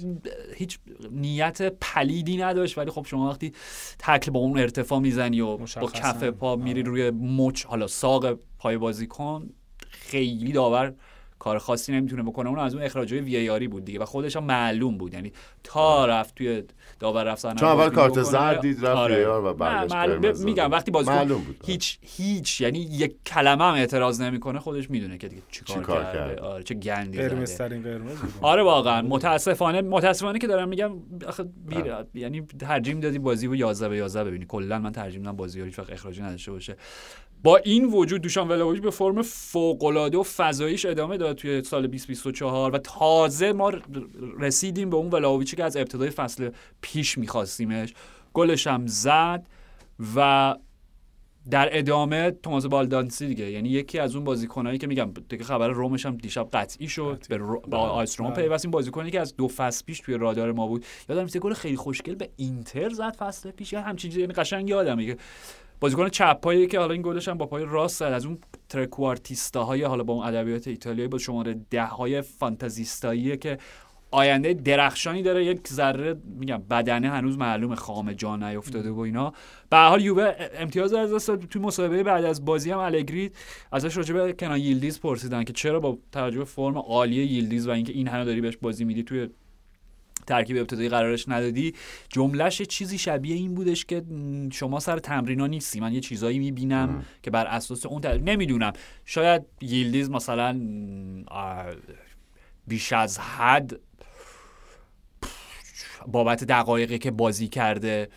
هیچ نیت پلیدی نداشت. ولی خب شما وقتی تکل با اون ارتفاع می‌زنی و با. کف پا میری روی مچ حالا ساق پای بازیکن خیلی داور کار خاصی نمی‌تونه بکنه اون از اون اخراجای وی آری بود دیگه و خودش هم معلوم بود یعنی تا رفت توی داور رفت صحنه چون اول بازی کارت. زرد دید رفت آره. و نه، برگشت میگم. وقتی بازیکن معلوم بود هیچ هیچ یعنی یک کلمه هم اعتراض نمی‌کنه خودش می‌دونه که دیگه چیکار چی کار کرده کرده. آره چه گندی قرمز زده ترین قرمز بود. آره واقعا متاسفانه متاسفانه که دارم میگم آخه. یعنی ترجیح می‌دادی بازی رو 11 به 11 ببینی کلا من ترجیح میدم بازی رو هیچ وقت اخراجی نداشته باشه با این وجود دوشان ولاویچ به فرم فوق العاده و فضاییش ادامه داد توی سال 2024 و تازه ما رسیدیم به اون ولاویچی که از ابتدای فصل پیش میخواستیمش. گلش هم زد و در ادامه توماس بالدانسی دیگه یعنی یکی از اون بازیکنایی که میگم دیگه خبر رومش هم دیشب قطعی شد به رو... با آیس روم بله. پیوست این بازیکنی که از دو فصل پیش توی رادار ما بود. یادم میاد گل خیلی خوشگل به اینتر زد فصل پیش. یا همچین چیزی یعنی قشنگ یادمه که بازیکن چپ پایی که حالا این گلش هم با پای راست زد. از اون ترکوارتیستا های حالا با اون ادبیات ایتالیایی با شماره ده های فانتزیستاییه که آینده درخشانی داره. یک ذره میگم بدنه هنوز معلومه خام جا نیافتاده و اینا. به حال یووه امتیاز از دست توی مسابقه بعد از بازی هم الگری ازش راجع به کنان ییلدیز پرسیدن که چرا با توجه فرم عالی ییلدیز و اینکه این همه داری بهش بازی میدی توی ترکیب ابتدایی قرارش ندادی. جملهش چیزی شبیه این بودش که شما سر تمرینا نیستی. من یه چیزایی می‌بینم که بر اساس اون تر... نمی‌دونم. شاید ییلدیز مثلا بیش از حد بابت دقایقی که بازی کرده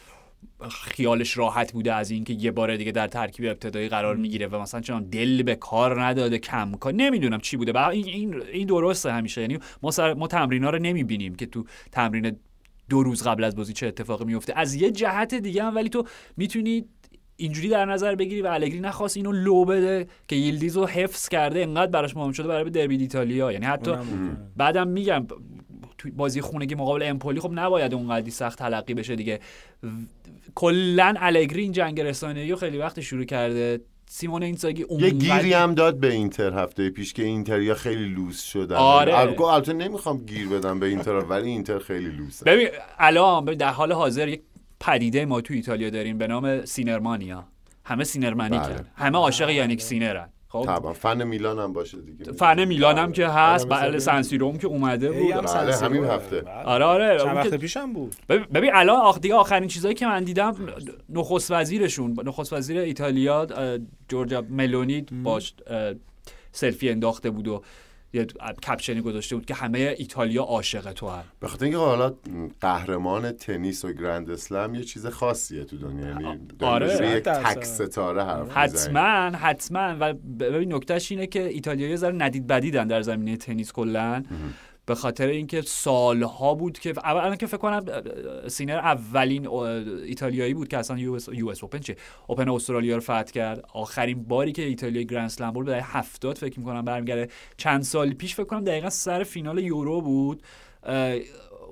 خیالش راحت بوده از اینکه یه بار دیگه در ترکیب ابتدایی قرار می‌گیره و مثلا چون دل به کار نداده کم کار. نمی‌دونم چی بوده. این این درسته همیشه. یعنی ما سر ما تمرینا رو نمی‌بینیم که تو تمرین دو روز قبل از بازی چه اتفاقی میفته از یه جهت دیگه هم ولی تو می‌تونی اینجوری در نظر بگیری و الگری نخواست اینو لو بده که ییلدیز رو حفظ کرده انقدر براش مهم شده برای دربی ایتالیا یعنی حتی بعدم میگم توی بازی خونگی مقابل امپولی خب نباید اونقدی سخت تلقی بشه دیگه. کلا الگری این جنگ رسانه‌ای خیلی وقت شروع کرده. سیمون اینزاگی اون یه گیری هم داد به اینتر هفته پیش که اینتریا خیلی لوس شدن. آره. البته نمی‌خوام گیر بدم به اینتر ولی اینتر خیلی لوسه. ببین الان در حال حاضر یک پدیده ما تو ایتالیا داریم به نام سینرمانیا. همه سینرمانی بله. کن همه عاشق یانیک سینرن. خب. طبعا. فن میلان هم باشه دیگه. فن میلان هم که هست. بله سنسیروم که اومده بود. بله همین هفته. آره آره. چند وقت پیشم بود. ببین الان آخ دیگه آخرین چیزایی که من دیدم نخست وزیرشون نخست وزیر ایتالیا جورجا ملونی باش سلفی انداخته بود و یه caption ی گذاشته بود که همه ایتالیا عاشق تو هست به خاطر اینکه حالا قهرمان تنیس و گرند اسلم یه چیز خاصیه تو دنیا. یعنی آره. یک تک ستاره حرف حتما حتما. و ببین نکتهش اینه که ایتالیایی ذره ندید بدیدن در زمینه تنیس کلا. به خاطر اینکه سالها بود که اولا که فکر کنم سینر اولین ایتالیایی بود که اصلا یو اس, یو اس اوپن چه؟ اوپن استرالیا رو فتح کرد. آخرین باری که ایتالیا گرند اسلم برد به 70 فکر می‌کنم برمیگرده. چند سال پیش فکر کنم دقیقا سر فینال یورو بود.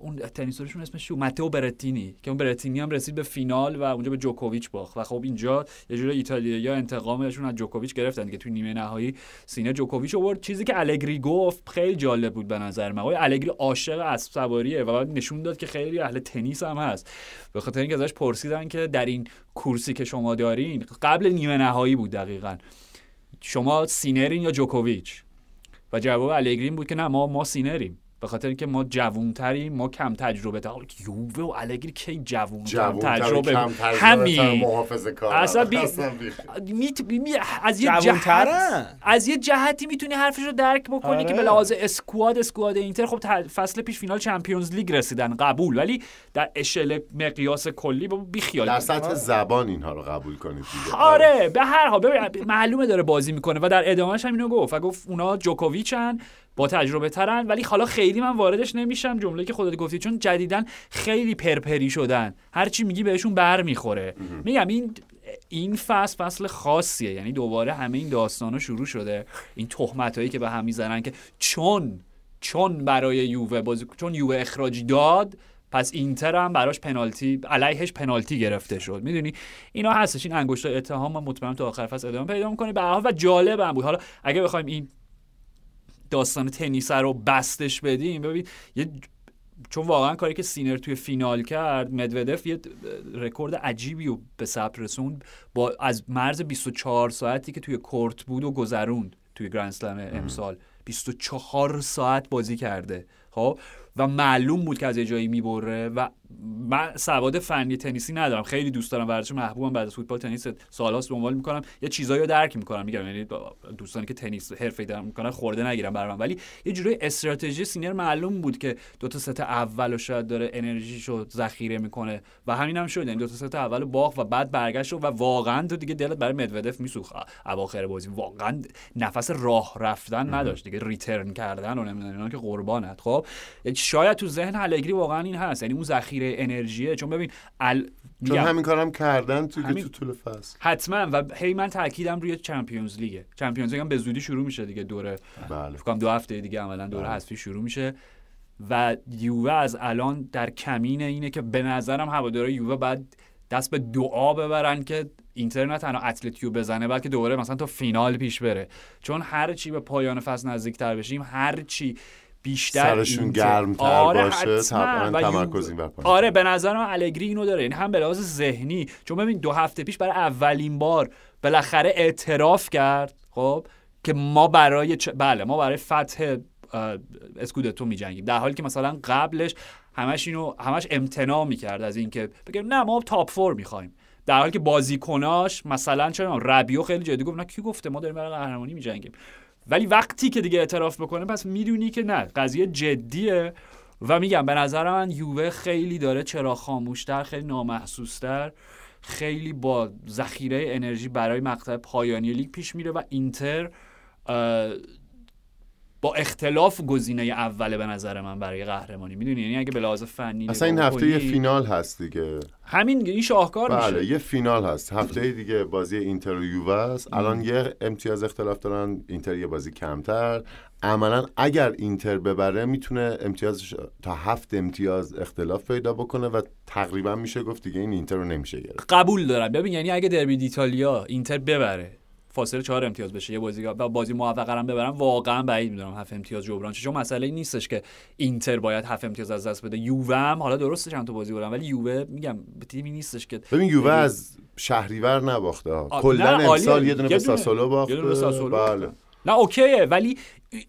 اون تنیسورشون اسمش چی؟ ماتئو برتینی که اون برتینی هم رسید به فینال و اونجا به جوکوویچ باخت. و خب اینجا یه جوری ایتالیا انتقامشون از جوکوویچ گرفتن که توی نیمه نهایی سینه جوکوویچ آورد چیزی که الگری گفت خیلی جالب بود به نظر من. الگری عاشق اسب سواریه و نشون داد که خیلی اهل تنیس هم هست. به خاطر اینکه ازش پرسیدن که در این کورسی که شما دارین قبل نیمه نهایی بود دقیقا. شما سینرین یا جوکوویچ؟ و جواب الگری بود که نه ما ما سینریم. به خاطر اینکه ما جوونتریم ما کم تجربه‌تریم یووه و الگری کی جوون کم تجربه کم همین. اصلا بی... می... می... از یه جهت از یه جهتی می‌تونی حرفش رو درک بکنی آره. که به لحاظ squad squad اینتر خب فصل پیش فینال چمپیونز لیگ رسیدن قبول. ولی در اشل مقیاس کلی بی خیال در سطح زبان اینها رو قبول کنید دیگه. آره به هر حال. معلومه داره بازی می‌کنه و در ادامهش هم اینو گفت و گفت اونا جوکوویچن با تجربه ترن ولی حالا خیلی من واردش نمیشم جمله که خودت گفتی چون جدیدن خیلی پرپری شدن. هرچی میگی بهشون بر می‌خوره. میگم این این فصل فصل خاصیه. یعنی دوباره همه این داستانا شروع شده. این تهمت هایی که به هم می‌زنن که چون چون برای یووه بازی چون یووه اخراجی داد پس اینتر هم براش پنالتی علیهش پنالتی گرفته شد. می‌دونی؟ اینا هستش. این انگشت اتهام من مطمئنم تا آخر فصل ادامه پیدا می‌کنه. به و جالب هم بود. حالا اگه بخوایم این داستان تنیس رو بسطش بدیم. ببین یه چون واقعا کاری که سینر توی فینال کرد مدودف یه رکورد عجیبی رو به ثبت رسوند. با از مرز 24 ساعتی که توی کورت بود و گذروند توی گرند اسلم امسال. 24 ساعت بازی کرده. خب؟ و معلوم بود که از جایی می‌بره و من سواد فنی تنیسی ندارم. خیلی دوست دارم ورزش محبوبم بعد از فوتبال تنیس سالهاست دنبال می‌کنم. یه چیزایی رو درک می‌کنم. میگم یعنی دوستانی که تنیس حرفه‌ای دارن می‌کنن خرده نگیرن بر من ولی یه جوری استراتژی سینر معلوم بود که دو تا ست اول شاید داره انرژیشو ذخیره می‌کنه و همین هم شد. یعنی دو تا ست اول باخت و بعد برگشت و واقعا تو دیگه دلت برای مدودف میسوخت. اواخر بازی واقعا نفس راه رفتن نداشت. دیگه ریترن کردن و نمی‌دونم که قربانت. خب شاید تو ذهن الگری واقعا این هست. یعنی اون ذخیره انرژیه. چون ببین ال... چون همین کارم کردن تو همین... تو طول فصل. حتما. و هی من تاکیدم روی چمپیونز لیگه. چمپیونز لیگ هم به زودی شروع میشه دیگه. دوره بله. فکر دو هفته دیگه عملا دوره بله. حذفی شروع میشه. و یووه از الان در کمین اینه که به نظرم هوادارهای یووه بعد دست به دعا ببرن که اینتر نه تنها اتلتیو بزنه بلکه دوباره مثلا تا فینال پیش بره. چون هر چی به پایان فصل نزدیکتر بشیم هر چی بیشتر سرشون گرمتر آره باشه تمرکز این آره به نظر من الگری اینو داره. این هم به لحاظ ذهنی چون ببین دو هفته پیش برای اولین بار بالاخره اعتراف کرد خب که ما برای چ... بله ما برای فتح اسکودتو میجنگیم. در حالی که مثلا قبلش همش اینو همش امتناع می‌کرد از اینکه بگم نه ما تاپ فور می‌خوایم. در حالی که بازیکناش مثلا چرا ربیو خیلی جدی گفت نه کی گفته؟ ما داریم برای قهرمانی میجنگیم. ولی وقتی که دیگه اعتراف بکنه پس می‌دونی که نه قضیه جدیه. و میگم به نظر من یووه خیلی داره چرا خاموشتر خیلی نامحسوستر خیلی با ذخیره انرژی برای مقطع پایانی لیگ پیش میره و اینتر با اختلاف گزینه اوله به نظر من برای قهرمانی. می‌دونی؟ یعنی اگه به لحاظ فنی اصلا این هفته یه فینال هست دیگه. همین این شاهکار بله میشه. یه فینال هست. هفته دیگه بازی اینتر و یووه است. الان یه امتیاز اختلاف دارن. اینتر یه بازی کمتر. عملا اگر اینتر ببره می‌تونه امتیازش تا هفت امتیاز اختلاف پیدا بکنه و تقریبا میشه گفت دیگه این اینتر رو نمیشه گرفت. قبول دارم. ببین یعنی اگه دربی ایتالیا اینتر ببره فاصله چهار امتیاز بشه. یه بازی و بازی موفقه هم ببرم. واقعا بعید می‌دونم هفت امتیاز جبران چون مسئله این نیستش که اینتر باید هفت امتیاز از دست بده. یووه هم حالا درسته چند تا بازی بردن ولی یووه میگم به تیمی نیستش که ببین یووه از شهریور نباخته کلا. امسال یه دونه به ساسولو باخته. بله. باخته. نه اوکیه ولی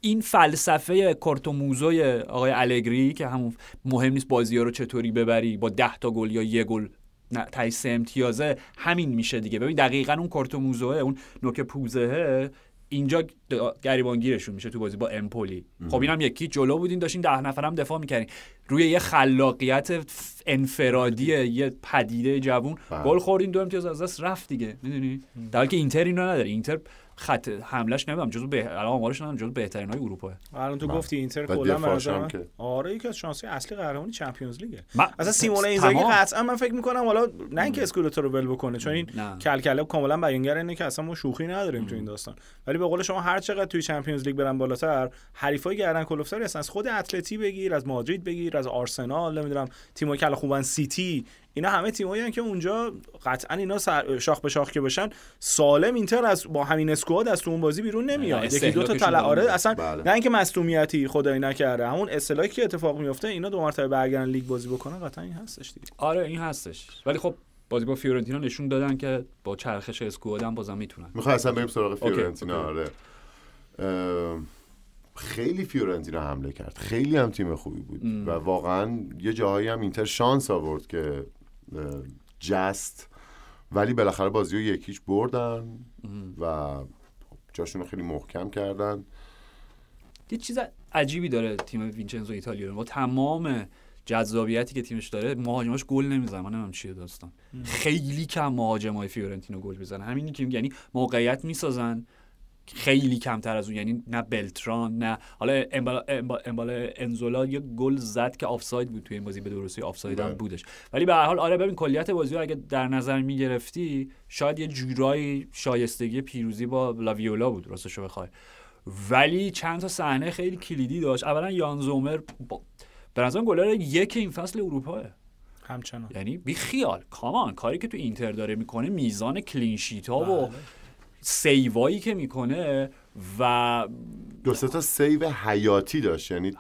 این فلسفه کورتوموزوی آقای الگری که همون مهم نیست بازی ها رو چطوری ببری با ده تا گل یا یه گل نه تای سه امتیازه. همین میشه دیگه. ببین دقیقا اون کورتوموزوه اون نوک پوزهه اینجا گریبانگیرشون میشه تو بازی با امپولی. خب اینم یکی. جلو بودین داشتین ده نفرم دفاع می‌کردین. روی یه خلاقیت انفرادی یه پدیده جوون بله. گل خوردین دو امتیاز از دست رفت دیگه. می‌دونی؟ در حالی که اینتر اینو نداره. اینتر خط حملش نمی‌دونم جزو به الان آمارش ندارم جزو بهترین های اروپا الان تو بله. گفتی اینتر کلا که- آره یکی از شانسای اصلی قهرمانی چمپیونز لیگه من- اصلا سیمون اینزاگی. قطعا من فکر می‌کنم حالا نه اینکه اسکودتو رو ول بکنه چون این. کل‌کله کاملا بیانگر اینه که اصلا ما شوخی نداریم تو این داستان ولی به قول شما هر چقدر توی چمپیونز لیگ برن بالاتر حریفای گردن کلفتری هستن از خود اتلتی بگیر از مادرید بگیر از آرسنال نمی‌دونم تیمای کل خوبن سیتی اینا همه تیمایی که اونجا قطعا اینا شاخ به شاخ که باشن سالم اینتر از با همین squad از تو اون بازی بیرون نمیاد یکی دو تا طلع آره. اصلا بله. نه اینکه مصونیتی خدای نکرده همون اصطلاحی که اتفاق میفته اینا دو مرتبه برگردن لیگ بازی بکنن قطعا این هستش دیگه آره این هستش ولی خب بازی با فیورنتینا نشون دادن که با چرخش squad هم بازم می‌تونن می‌خوای اصلا بریم سراغ فیورنتینا. آره خیلی فیورنتینا حمله کرد خیلی هم تیم خوبی بود ام. و واقعا یه جاهایی هم اینتر شانس آورد که جست. ولی بالاخره بازی رو یکیش بردن و جاشون رو خیلی محکم کردن. یه چیز عجیبی داره تیم وینچنزو ایتالیانو با تمام جذابیتی که تیمش داره مهاجماش گل نمی‌زنه. من نمی‌دونم چیه داستان. خیلی کم مهاجمای فیورنتینا گل می‌زنن. همینی که یعنی موقعیت می‌سازن. خیلی کمتر از اون یعنی نه بلتران نه حالا امبالا, امبا- امبالا انزولا یه گل زد که آفساید بود توی این بازی به درستی آفساید هم بله. بودش. ولی به هر حال آره ببین کلیت بازی رو اگه در نظر می‌گرفتی شاید یه جورایی شایستگی پیروزی با لاویولا بود راستش رو بخوای. ولی چند تا صحنه خیلی کلیدی داشت. اولا یان زومر با... به نظرم گلر یک این فصل اروپاست. همچنان. یعنی بی خیال کامان کاری که تو اینتر داره می‌کنه میزان clean sheet ها و بله. save ایی که می‌کنه و دو سه تا save حیاتی داشت یعنی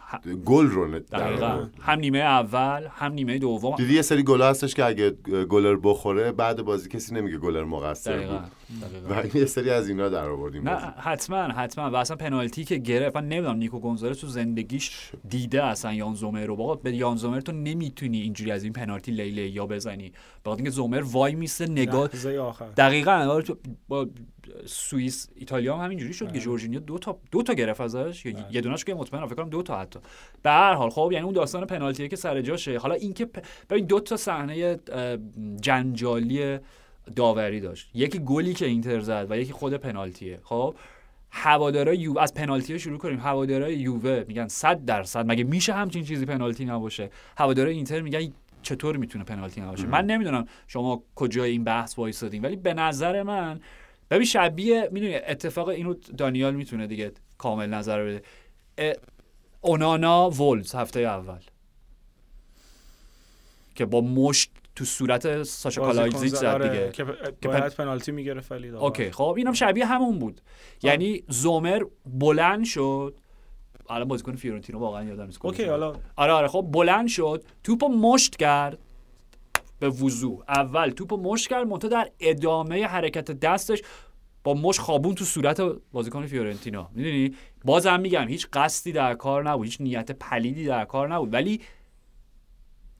گل رو دقیقا. هم نیمه اول هم نیمه دوم دیدی یه سری گل هستش که اگه گلر بخوره بعد بازی کسی نمیگه گلر مقصر بود. و این یه سری از اینا در آوردیم نه. حتما حتما. و اصلا پنالتی که گرفت من نمی‌دونم نیکو گونزالس تو زندگیش دیده اصلا یان زومر رو. بابا به یان زومر تو نمی‌تونی اینجوری از این پنالتی لیله یا بزنی. بعد اینکه زومر وای میسته نگاه دقیقا. آره تو با سوئیس ایتالیا هم همینجوری شد که جورجینیو دو تا دو تا گرفت ازش. یا یه دونهش که مطمئنم فکر کنم دو تا حتی. به هر حال خب یعنی اون داستان پنالتیه که سر جاشه. حالا اینکه پ- ببین دو تا صحنه جنجالی داوری داشت. یکی گلی که اینتر زد و یکی خود پنالتیه. خب؟ هوادارای یو از پنالتی شروع کنیم. هوادارای یووه میگن 100 درصد. مگه میشه همچین چیزی پنالتی نباشه؟ هوادارای اینتر میگن چطور می‌تونه پنالتی نباشه؟ من نمی‌دونم شما کجای این بحث وایسادین ولی به نظر من ببین شبیه می‌دونی اتفاق اینو دانیال می‌تونه دیگه کامل نظر بده. اونانا وولز هفته اول. که با مشت تو صورت ساشا کالایزیک زد دیگه. که باید پنالتی می‌گرفت ولی. اوکی خب اینم شبیه همون بود. یعنی زومر بلند شد. الان بازیکن فیورنتینا واقعا یادم نیست okay. حالا آره آره خب بلند شد. توپو مشت کرد به وضوح اول توپو مشت کرد منتها در ادامه حرکت دستش با مشت خوابوند تو صورت بازیکن فیورنتینا می‌دونی؟ بازم میگم هیچ قصدی در کار نبود هیچ نیت پلیدی در کار نبود. ولی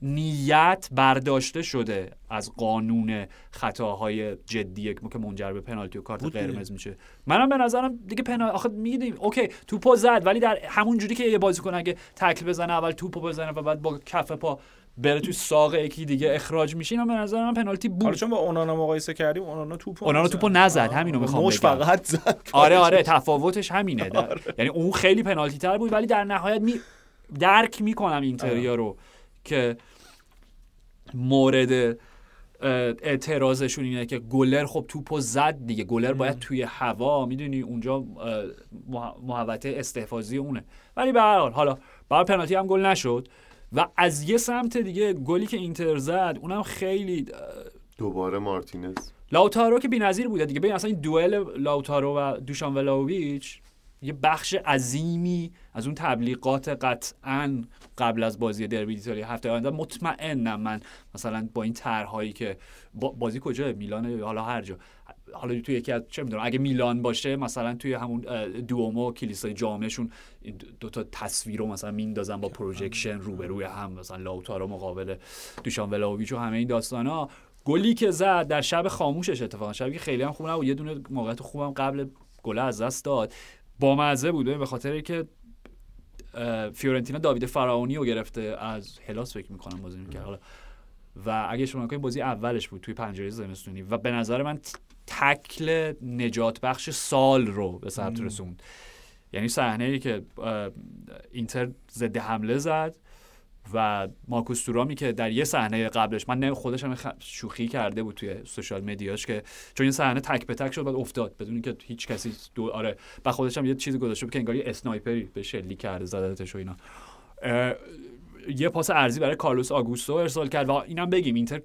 نیت برداشته شده از قانون خطاهای جدی که منجر به پنالتی و کارت. قرمز میشه. منم به نظرم دیگه پنالتی آخه می‌دونی اوکی توپو زد ولی در همون جوری که یه بازیکن اگه تکل بزنه اول توپو بزنه و بعد با کف پا بره توی ساق یکی دیگه اخراج میشه اینا به نظر من پنالتی بود. چون با اونانا مقایسه کردیم اونانا توپو اونانا توپو نزد همینو می‌خوام مش فقط زد. آره آره تفاوتش همینه. آره. یعنی اون خیلی پنالتی تر بود ولی در نهایت می درک می‌کنم اینتریا رو. که مورد اعتراضشون اینه که گلر خب توپو زد دیگه. گلر باید توی هوا می‌دونی؟ اونجا محوطه استحفاظی اونه. ولی به هر حال حالا بعد پنالتی هم گل نشد و از یه سمت دیگه گلی که اینتر زد اونم خیلی دوباره مارتینز. لاوتارو که بی‌نظیر بوده دیگه. ببین اصلا این دوئل لاوتارو و دوشان ولاویچ یه بخش عظیمی از اون تبلیغات قطعا قبل از بازی دربی ایتالیا هفته آینده. مطمئنم من مثلا با این طرحهایی که بازی کجا؟ میلان حالا هر جا. حالا توی یکی از چه می‌دونم اگه میلان باشه مثلا توی همون دومو کلیسای جامعشون دو تا تصویر رو مثلا میندازن با پروژکشن روبروی هم مثلا لاوتارو مقابل دوشان ولاویچ و همه این داستانا گلی که زد در شب خاموشش اتفاقا. شبی که خیلی هم خوب نبود. یه دونه موقعیت خوبم قبل گل از دست داد. با مزه بوده به خاطر که فیورنتینا داوید فراونی رو گرفته از هلاس فکر می‌کنم بازی می‌کرد. حالا و اگه شما کنید بازی اولش بود توی پنجره زمستونی و به نظر من تکل نجات بخش سال رو به ثبت رسوند. یعنی صحنه ای که اینتر ضد حمله زد و مارکوس تورامی که در یه صحنه قبلش من خودش هم شوخی کرده بود توی سوشال مدیاش که چون این صحنه تک به تک شد بعد افتاد بدون اینکه هیچ کسی دو آره و خودش هم یه چیزی گذاشته بود که انگار یه اسنایپری به شلی کرده زدتش و اینا. یه پاس ارزی برای کارلوس آگوستو ارسال کرد و اینم بگیم اینتر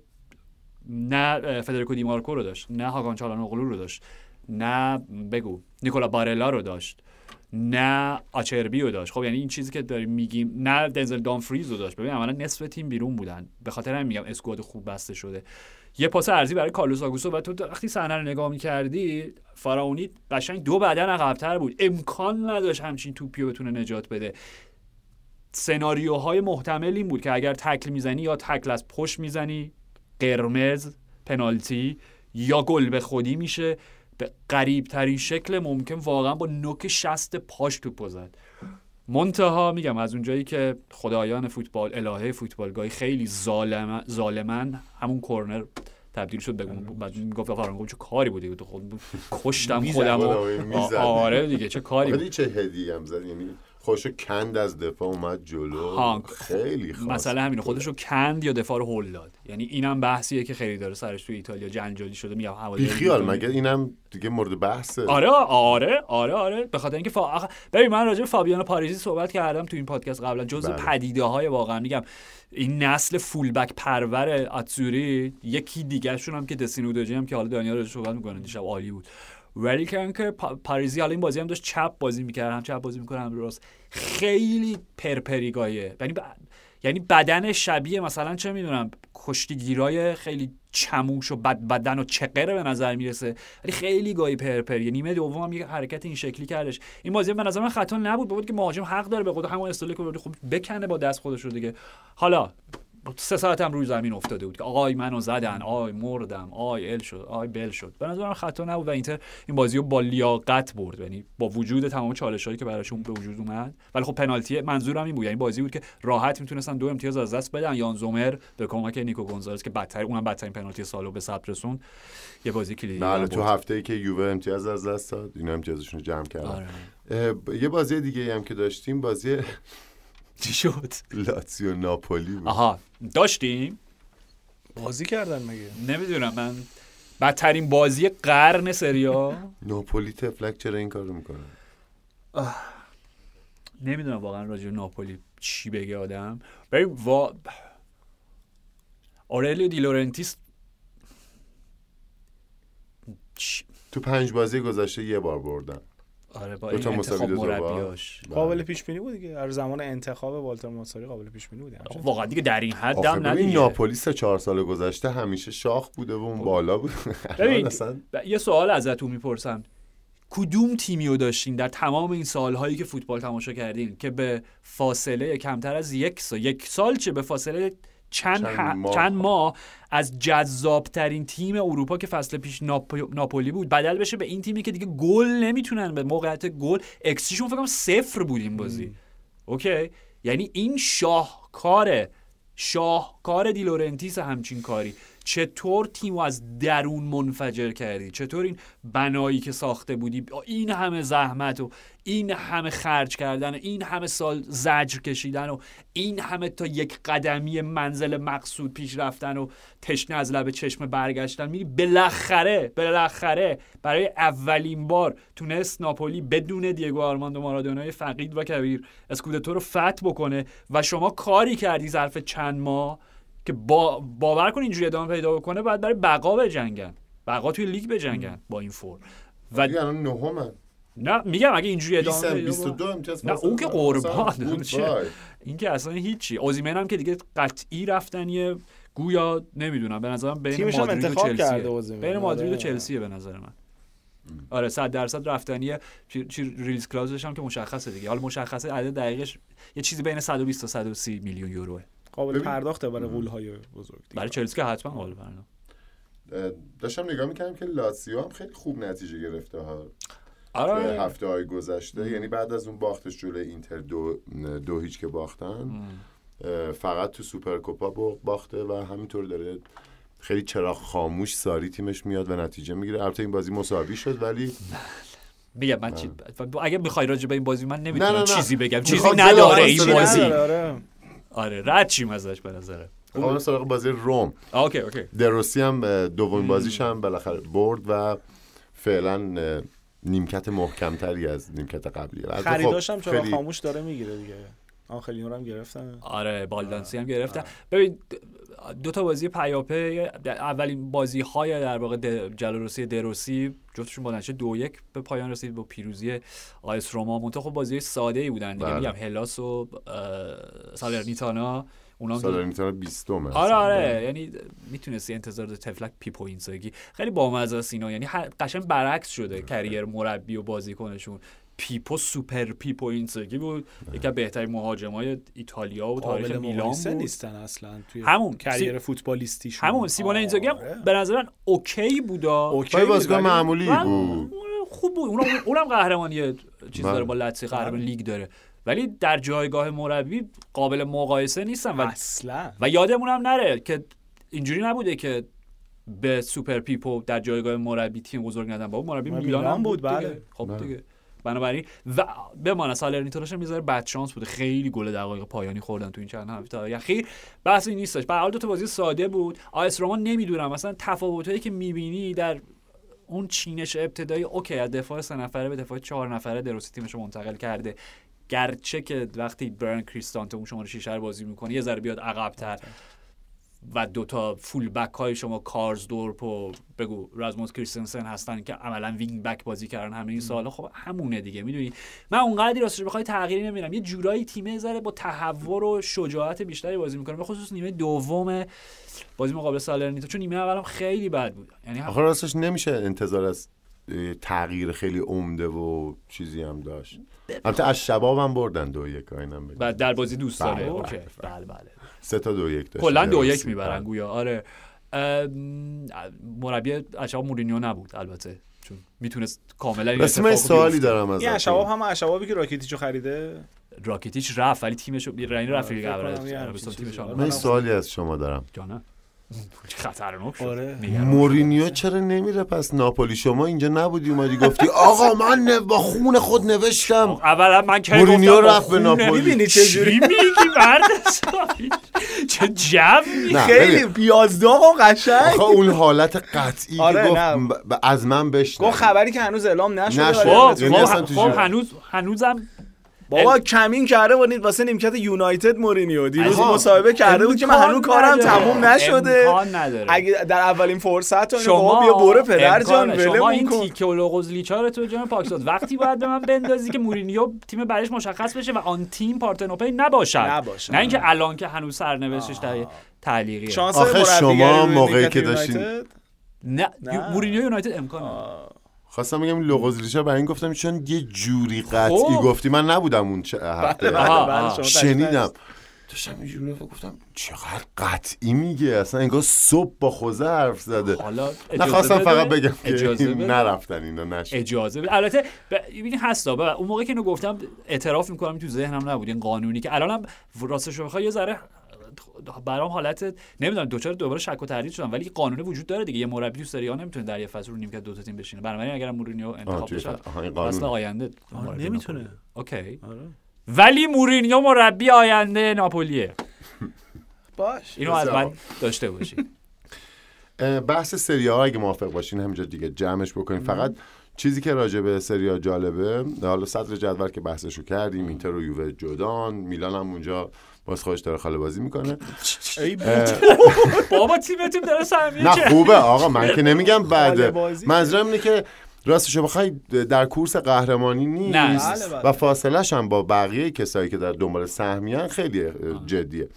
نه فدریکو دیمارکو رو داشت نه هاگان چالانوغلو رو داشت نه بگو نیکولا بارلا رو داشت. نه آچربی رو داشت. خب یعنی این چیزی که داریم میگیم نه دنزل دانفریز رو داشت. ببین عملا نصف تیم بیرون بودن. به خاطر همین میگم اسکواد خوب بسته شده. یه پاس ارزی برای کارلوس آگوستو و تو وقتی صحنه رو نگاه می‌کردی فراونی قشنگ دو بدن عقبتر بود. امکان نداشت همچین توپی رو بتونه نجات بده. سناریوهای محتمل این بود که اگر تکل می‌زنی یا تکل از پشت می‌زنی قرمز پنالتی یا گل به خودی میشه. به قریب ترین شکل ممکن واقعا با نوک شست پاش توپ زد منتها میگم از اونجایی که خدایان فوتبال الهه فوتبالگاهی خیلی ظالم ظالمن همون کورنر تبدیل شد بگم بعد گفت فرانگو چه کاری بودی؟ تو خود کشتم خودم آره دیگه چه کاری چه هدیه هم زد یعنی خودشو کند از دفاع اومد جلو. هانک. خیلی خاص. مثلا همینه خودشو کند یا دفاع رو هول داد؟ یعنی اینم بحثیه که خیلی داره سرش تو ایتالیا جنجالی شده میگم بی خیال مگه اینم دیگه مورد بحثه؟ آره آره آره آره. به خاطر اینکه فا... ببین من راجع به فابیانو پاریزی صحبت کردم تو این پادکست قبلا جزء بله. پدیده های واقعا میگم. این نسل فولبک پرور اتسوری یکی دیگه شون هم که دسینودوجی هم که حالا دانیال رو صحبت می‌کنه دیشب عالی بود. ولی که پاریزی حالا این بازی هم داشت چپ بازی می‌کرد هم چپ بازی می‌کنه هم راست. خیلی پرپریگایه. یعنی یعنی بدن شبیه مثلا چه می‌دونم کشتیگیرای خیلی چموش و بد بدن و چقره به نظر می‌رسه. ولی خیلی گاهی پرپر یه نیمه دوم هم یه حرکت این شکلی کردش. این بازی به نظر من خطا نبود بود که مهاجم حق داره به خود همون استولی که خب بکنه با دست خودش رو دیگه. حالا سه ساعت هم روی زمین افتاده بود که آقای منو زدن آی مردم آی اِل شد آی بِل شد. به نظرم خطا نبود و اینتر این بازی رو با لیاقت برد. یعنی با وجود تمام چالش هایی که براشون به وجود اومد. ولی خب پنالتی منظورم این بود. یعنی بازی بود که راحت می‌تونستن دو امتیاز از دست بدن. یان زومر به کمک نیکو گونزالس که بدتر اونم بدترین پنالتی سالو به ثبت رسوند یه بازی کلیدی بله تو هفته ای که یووه امتیاز از دست داد اینا امتیازشون رو جمع کردن. آره. یه بازی دیگه هم که داشتیم بازی چی شد؟ لاتسیو ناپولی بود. آها داشتیم؟ بازی کردن مگه؟ نمی‌دونم من بدترین بازی قرن سریا. ناپولی طفلک چرا این کارو می‌کنه؟ نمی‌دونم واقعا راجع ناپولی چی بگه آدم. ببین وا آئورلیو دی لورنتیس تو پنج بازی گذشته یه بار بردن. آره با این انتخاب مربیاش. قابل پیش بینی بود دیگه. هر زمان انتخاب والتر موساری قابل پیش بینی بود واقعا دیگه در این حد هم نه ناپولی سه چهار سال گذشته همیشه شاخ بوده و اون خب. بالا بود ببین *laughs* یه سوال ازتون می‌پرسم. کدوم تیمی رو داشتین در تمام این سالهایی که فوتبال تماشا کردین که به فاصله کمتر از یک سال یک سال چه؟ به فاصله چند, چند ماه. از جذابترین تیم اروپا که فصل پیش ناپولی بود. بدل بشه به این تیمی که دیگه گل نمی‌تونن به موقعیت گل اکسیشون فکر کنم صفر بود این بازی okay؟ یعنی این شاهکار شاهکار دی لورنتیس همچین کاری. چطور تیم از درون منفجر کردی؟ چطور این بنایی که ساخته بودی؟ این همه زحمت و این همه خرج کردن و این همه سال زجر کشیدن و این همه تا یک قدمی منزل مقصود پیش رفتن و تشنه از لب چشم برگشتن. میری بالاخره بالاخره برای اولین بار تونست ناپولی بدون دیگو آرماندو مارادونای فقید و کبیر اسکودتو رو فتح بکنه و شما کاری کردی ظرف چند ماه؟ که با باور کن اینجوری ادامه پیدا بکنه بعد برای بقا بجنگن بقا توی لیگ بجنگن با این فور و الان نهمن نه میگم اگه اینجوری ادامه 22 امتیاز نه اون که قربان این که اصلا هیچی. اوزیمن هم که دیگه قطعی رفتنیه گویا نمی‌دونم. به نظرم بین مادرید و چلسیه. بین مادرید و آره. چلسیه به نظر من. آره 100 درصد رفتنیه چی ریلیز کلازش هم که مشخصه دیگه. حالا مشخصه عدد دقیقش یه چیزی بین 120 تا 130 میلیون یوروه. قابل پرداخته برای های بزرگ برای چلسی که حتما قابل پرداخت. داشتم نگاه می‌کردم که لاتسیو هم خیلی خوب نتیجه گرفته ها. آره. هفته های گذشته. یعنی بعد از اون باختش جلوی اینتر دو, دو هیچ که باختن فقط تو سوپرکوپا باخته و همینطور داره خیلی چراغ خاموش ساری تیمش میاد و نتیجه می‌گیره. البته این بازی مساوی شد ولی *laughs* میگم من چی... اگه می‌خوای راجع به این بازی من نمی‌تونم چیزی بگم. چیزی نداره این بازی. آره رد چیم ازش به نظره خب سراغ بازی روم. okay okay. ده‌روسی هم دومین بازیش هم بالاخره برد و فعلا نیمکت محکمتری از نیمکت قبلی خریداش هم چرا خاموش داره می‌گیره دیگه. آخرین هم گرفتن. آره بالدانسی هم گرفتن. ببین دو تا بازی پیاپی اولین بازی های در واقع جالوروسی ده‌روسی جفتشون با نتیجه دو یک به پایان رسید با پیروزی آ اس روما. منتها خب بازی ساده ای بودن دیگه. بله. میگم هلاس و سالرنیتانا اونا سالرنیتانا 20 آره آره. بله. یعنی می‌تونستی انتظار طفلک پیپو اینزاگی خیلی بامزه است اینا. یعنی قشنگ برعکس شده career مربی و بازیکنشون. پیپو سوپر پیپو اینزاگی بود. یکی از بهترین مهاجمای ایتالیا و تاریخ میلان بود. نیستن اصلا توی همون career فوتبالیستی همون سیمونه اینزاگی هم آره. به نظر من okay بودا okay بازیکن معمولی بود. خوب بود. اونم اونم قهرمانی چیز داره با لاتسیو قهرمان لیگ داره. ولی در جایگاه مربی قابل مقایسه نیستن و اصلا. و یادمون هم نره که اینجوری نبوده که به سوپر پیپو در جایگاه مربی تیم بزرگ ندن. با مربی میلان هم بود بله. خب بله. دیگه. بنابراین و بمانه سالرنیتو رو می‌ذاره بد شانس بوده. خیلی گل دقایق پایانی خوردن تو این چند هفته یا خیر بحثی نیستش. به حال دو تا بازی ساده بود. آ اس روما نمی‌دونم. مثلا تفاوتایی که می‌بینی در اون چینش ابتدایی okay از دفاع سه نفره به دفاع چهار نفره ده‌روسی تیمش منتقل کرده. گرچه که وقتی برایان کریستانته اون شماره 6 بازی می‌کنه یه ذره بیاد عقب‌تر. و دوتا full back های شما کارسدورپ و بگو راسموس کریستنسن هستن که عملا wing back بازی کردن همه این سالا خب همونه دیگه می‌دونی؟ من اونقدری راستش بخوای تغییری نمی‌بینم یه جورایی تیم یه ذره با تهور و شجاعت بیشتری بازی می‌کنه. به خصوص نیمه دوم بازی مقابل سالرنیتو چون نیمه اولم خیلی بد بود. یعنی آخه راستش نمیشه انتظار از تغییر خیلی عمده و چیزی هم داشت. البته از شباب هم بردن دو یک اینم بعد در بازی دوست داره. بله، اوکی. بله بله سه تا دو یک داشت. کلا دو یک می‌برن گویا. آره. مربی اشباب مورینیو نبود البته. چون می‌تونست کاملا بس من سوالی دارم از این اشباب هم اشبابی که راکیتیچو خریده؟ راکیتیچ رفت ولی تیمش رنگ رفت تیمش من سوالی از شما دارم. جانم. خطرناک شد. آره. مورینیو چرا نمیره؟ پس ناپولی. شما اینجا نبودی اومدی گفتی آقا من با خون خود نوشتم. اولا من که مورینیو رفت به ناپولی. می‌بینی چه جوری؟ میگی؟ مرد چه جو خیلی پیازداغ و قشنگ. آخه اون حالت قطعی که آره، گفت از من بشنو گفت خبری که هنوز اعلام نشده. خب, یعنی خب هنوز هنوزم بابا کمین کرده بودید واسه نیمکت یونایتد مورینیو. دیروز مصاحبه کرده بود که من هنوز کارم تموم نشده. اگه در اولین فرصت شما بیا برو پدر جان شما این تیکه و لغز لیچار تو جان پاکستان وقتی باید به من بندازی که مورینیو تیم بعدش مشخص بشه و آن تیم پارتنوپی نباشد. نباشد. نه اینکه الان که هنوز سرنوشتش در تعلیقه. آخه شما موقعی که داشتین. نه مورینیو یونایتد امکان خواستم بگم لغز برای این گفتم چون یه جوری قطعی خب. گفتی من نبودم اون هفته بله بله بله شنیدم. داشتم اینجوری گفتم چقدر قطعی میگه؟ اصلا انگار صبح با خوزه حرف زده. حالا نخواستم فقط بگم که نرفتن اینا نشد اجازه بده. البته ببین هستا اون موقع که اینو گفتم اعتراف می‌کنم تو ذهنم نبود. این قانونی که الانم راستش رو یه ذره برام حالت نمی‌دونم دوچار دوباره شک و تردید شدم. ولی قانون وجود داره دیگه. یه مربی تو سری نمی‌تونه در یه فصل رو نیمکت دو تا تیم بشینه. بنابراین اگر مورینیو انتخاب بشه فصل. قانونه. آینده نمی‌تونه. اوکی. آره. ولی مورینیو مربی آینده ناپولیه. باش. اینو از من داشته باشید بحث سری ها اگه موافق باشین همینجا دیگه جمعش بکنیم. فقط چیزی که راجع به سری ها جالبه حالا صدر جدول که بحثشو کردیم اینتر و یووه جدان میلان هم اونجا باز خودش داره خاله بازی می‌کنه بابا تیمتون داره سهمیه نه خوبه آقا من که نمیگم بعد. منظورم اینه که راستش بخوای در کورس قهرمانی نیست. بله، بله. و فاصلش هم با بقیه کسایی که در دنبال سهمیان خیلی جدیه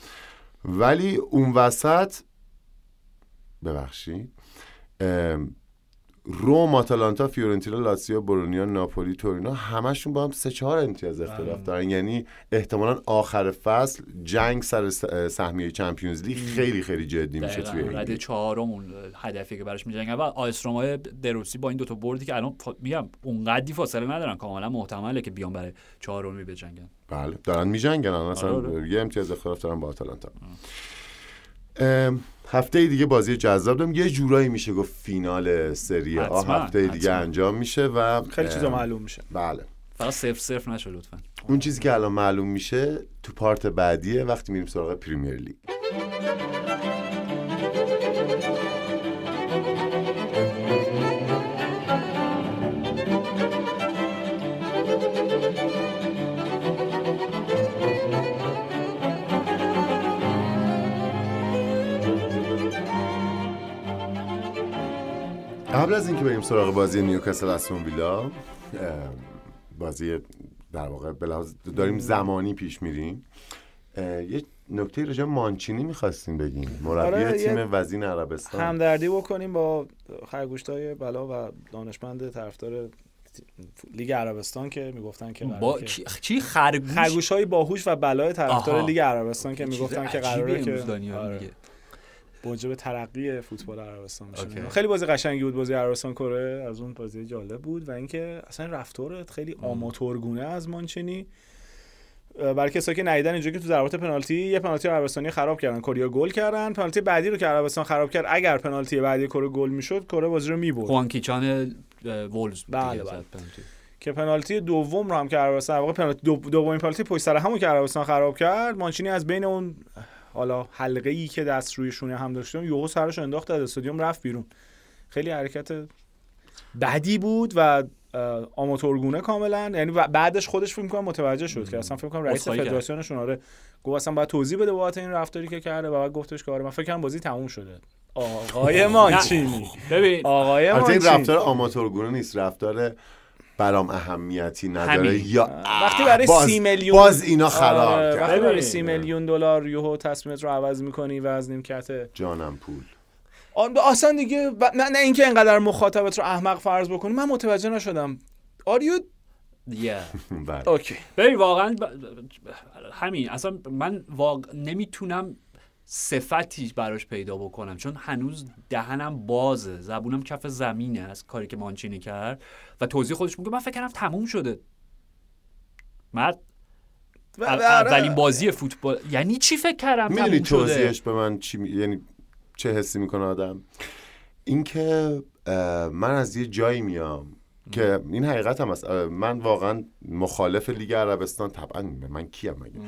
ولی اون وسط ببخشید روم آتالانتا فیورنتینا لاتسیو برونیا ناپولی تورینو همشون با هم سه چهار امتیاز اختلاف دارن یعنی احتمالا آخر فصل جنگ سر سهمیه چمپیونز لیگ خیلی خیلی جدی میشه توی این رده. چهارم اون هدفی که براش میجنگن. و آیس رومای دروسی با این دوتا بردی که الان میگم اونقدی فاصله ندارن. کاملا محتمله که بیان برای چهارمی بجنگن. بله. دارن میجنگن. الان اصلا آره، آره. یه امتیاز اختلاف دارن با آتالانتا. هفته دیگه بازی جذاب دارم یه جورایی میشه گفت فینال سری آ هفته دیگه حتما. انجام میشه و خیلی چیزا معلوم میشه. بله. فقط صفر صفر نشه لطفا. اون چیزی که الان معلوم میشه تو پارت بعدیه وقتی میریم سراغ پریمیر لیگ. قبل از اینکه بریم سراغ بازی نیوکاسل استون ویلا بازی در واقع داریم زمانی پیش میریم. یه نکته راجع به مانچینی می‌خواستیم بگیم. مربی آره، تیم وزین عربستان. همدردی بکنیم با خرگوشتای بلا و دانشمند طرفدار لیگ عربستان که می‌گفتن که با که چی خرگوش خرگوش؟ های باهوش و بلای طرفدار. لیگ عربستان که می‌گفتن که قراره که دانیال آره، موجب ترقی فوتبال عربستان. بشه خیلی بازی قشنگی بود بازی عربستان کره از اون بازی جالب بود و اینکه اصلا رفتارت خیلی آماتورگونه از مانچینی. اه، برای کسایی که ندیدن اینجا که تو ضربات پنالتی یه پنالتی عربستانی خراب کردن کوریا گل کردن. پنالتی بعدی رو که عربستان خراب کرد اگر پنالتی بعدی کره گل می‌شد کره بازی رو می‌برد. خوان کیچان اه، وولز بله، بله. که پنالتی دوم رو هم که عربستان واقع پنالتی دو دومین پنالتی پشت سر همون که عربستان خراب کرد مانچینی از بین اون حالا حلقه ای که دست روی شونه هم داشتم یهو سرش انداخت از استادیوم رفت بیرون. خیلی حرکت بدی بود و آماتورگونه کاملا یعنی بعدش خودش فکر کنم متوجه شد که اصلا فکر کنم رئیس. فدراسیونشون آره. گفت اصلا باید توضیح بده بابت این رفتاری که کرده و بعد گفتش که آره من فکر کنم بازی تموم شده. آقای *laughs* مانچینی. ببین. آقای البته این مانچینی. رفتار آماتورگونه نیست رفتار برام اهمیتی نداره همین. یا وقتی برای باز- سی میلیون باز اینا خراب آره، کرد. وقتی برای. سی میلیون دلار یهو تصمیمت رو عوض می‌کنی و از نیمکت جانم پول آن اصلا دیگه ب- نه, نه اینکه اینقدر مخاطبت رو احمق فرض بکنی من متوجه نشدم آریو yeah. *laughs* بله. اوکی ببین واقعا ب- همین اصلا من واق... نمی‌تونم صفتی براش پیدا بکنم. چون هنوز دهنم بازه زبونم کف زمینه از کاری که مانچینی کرد و توضیح خودش میگه من فکر کردم تموم شده. مرد آره. اولین بازی فوتبال. یعنی چی فکر کردم می‌دونی تموم شده؟ توضیحش به من چی می- یعنی چه حسی می‌کنه آدم؟ اینکه من از یه جایی میام که این حقیقت هم اه، من واقعا مخالف لیگ عربستان طبعا من کیم مگه؟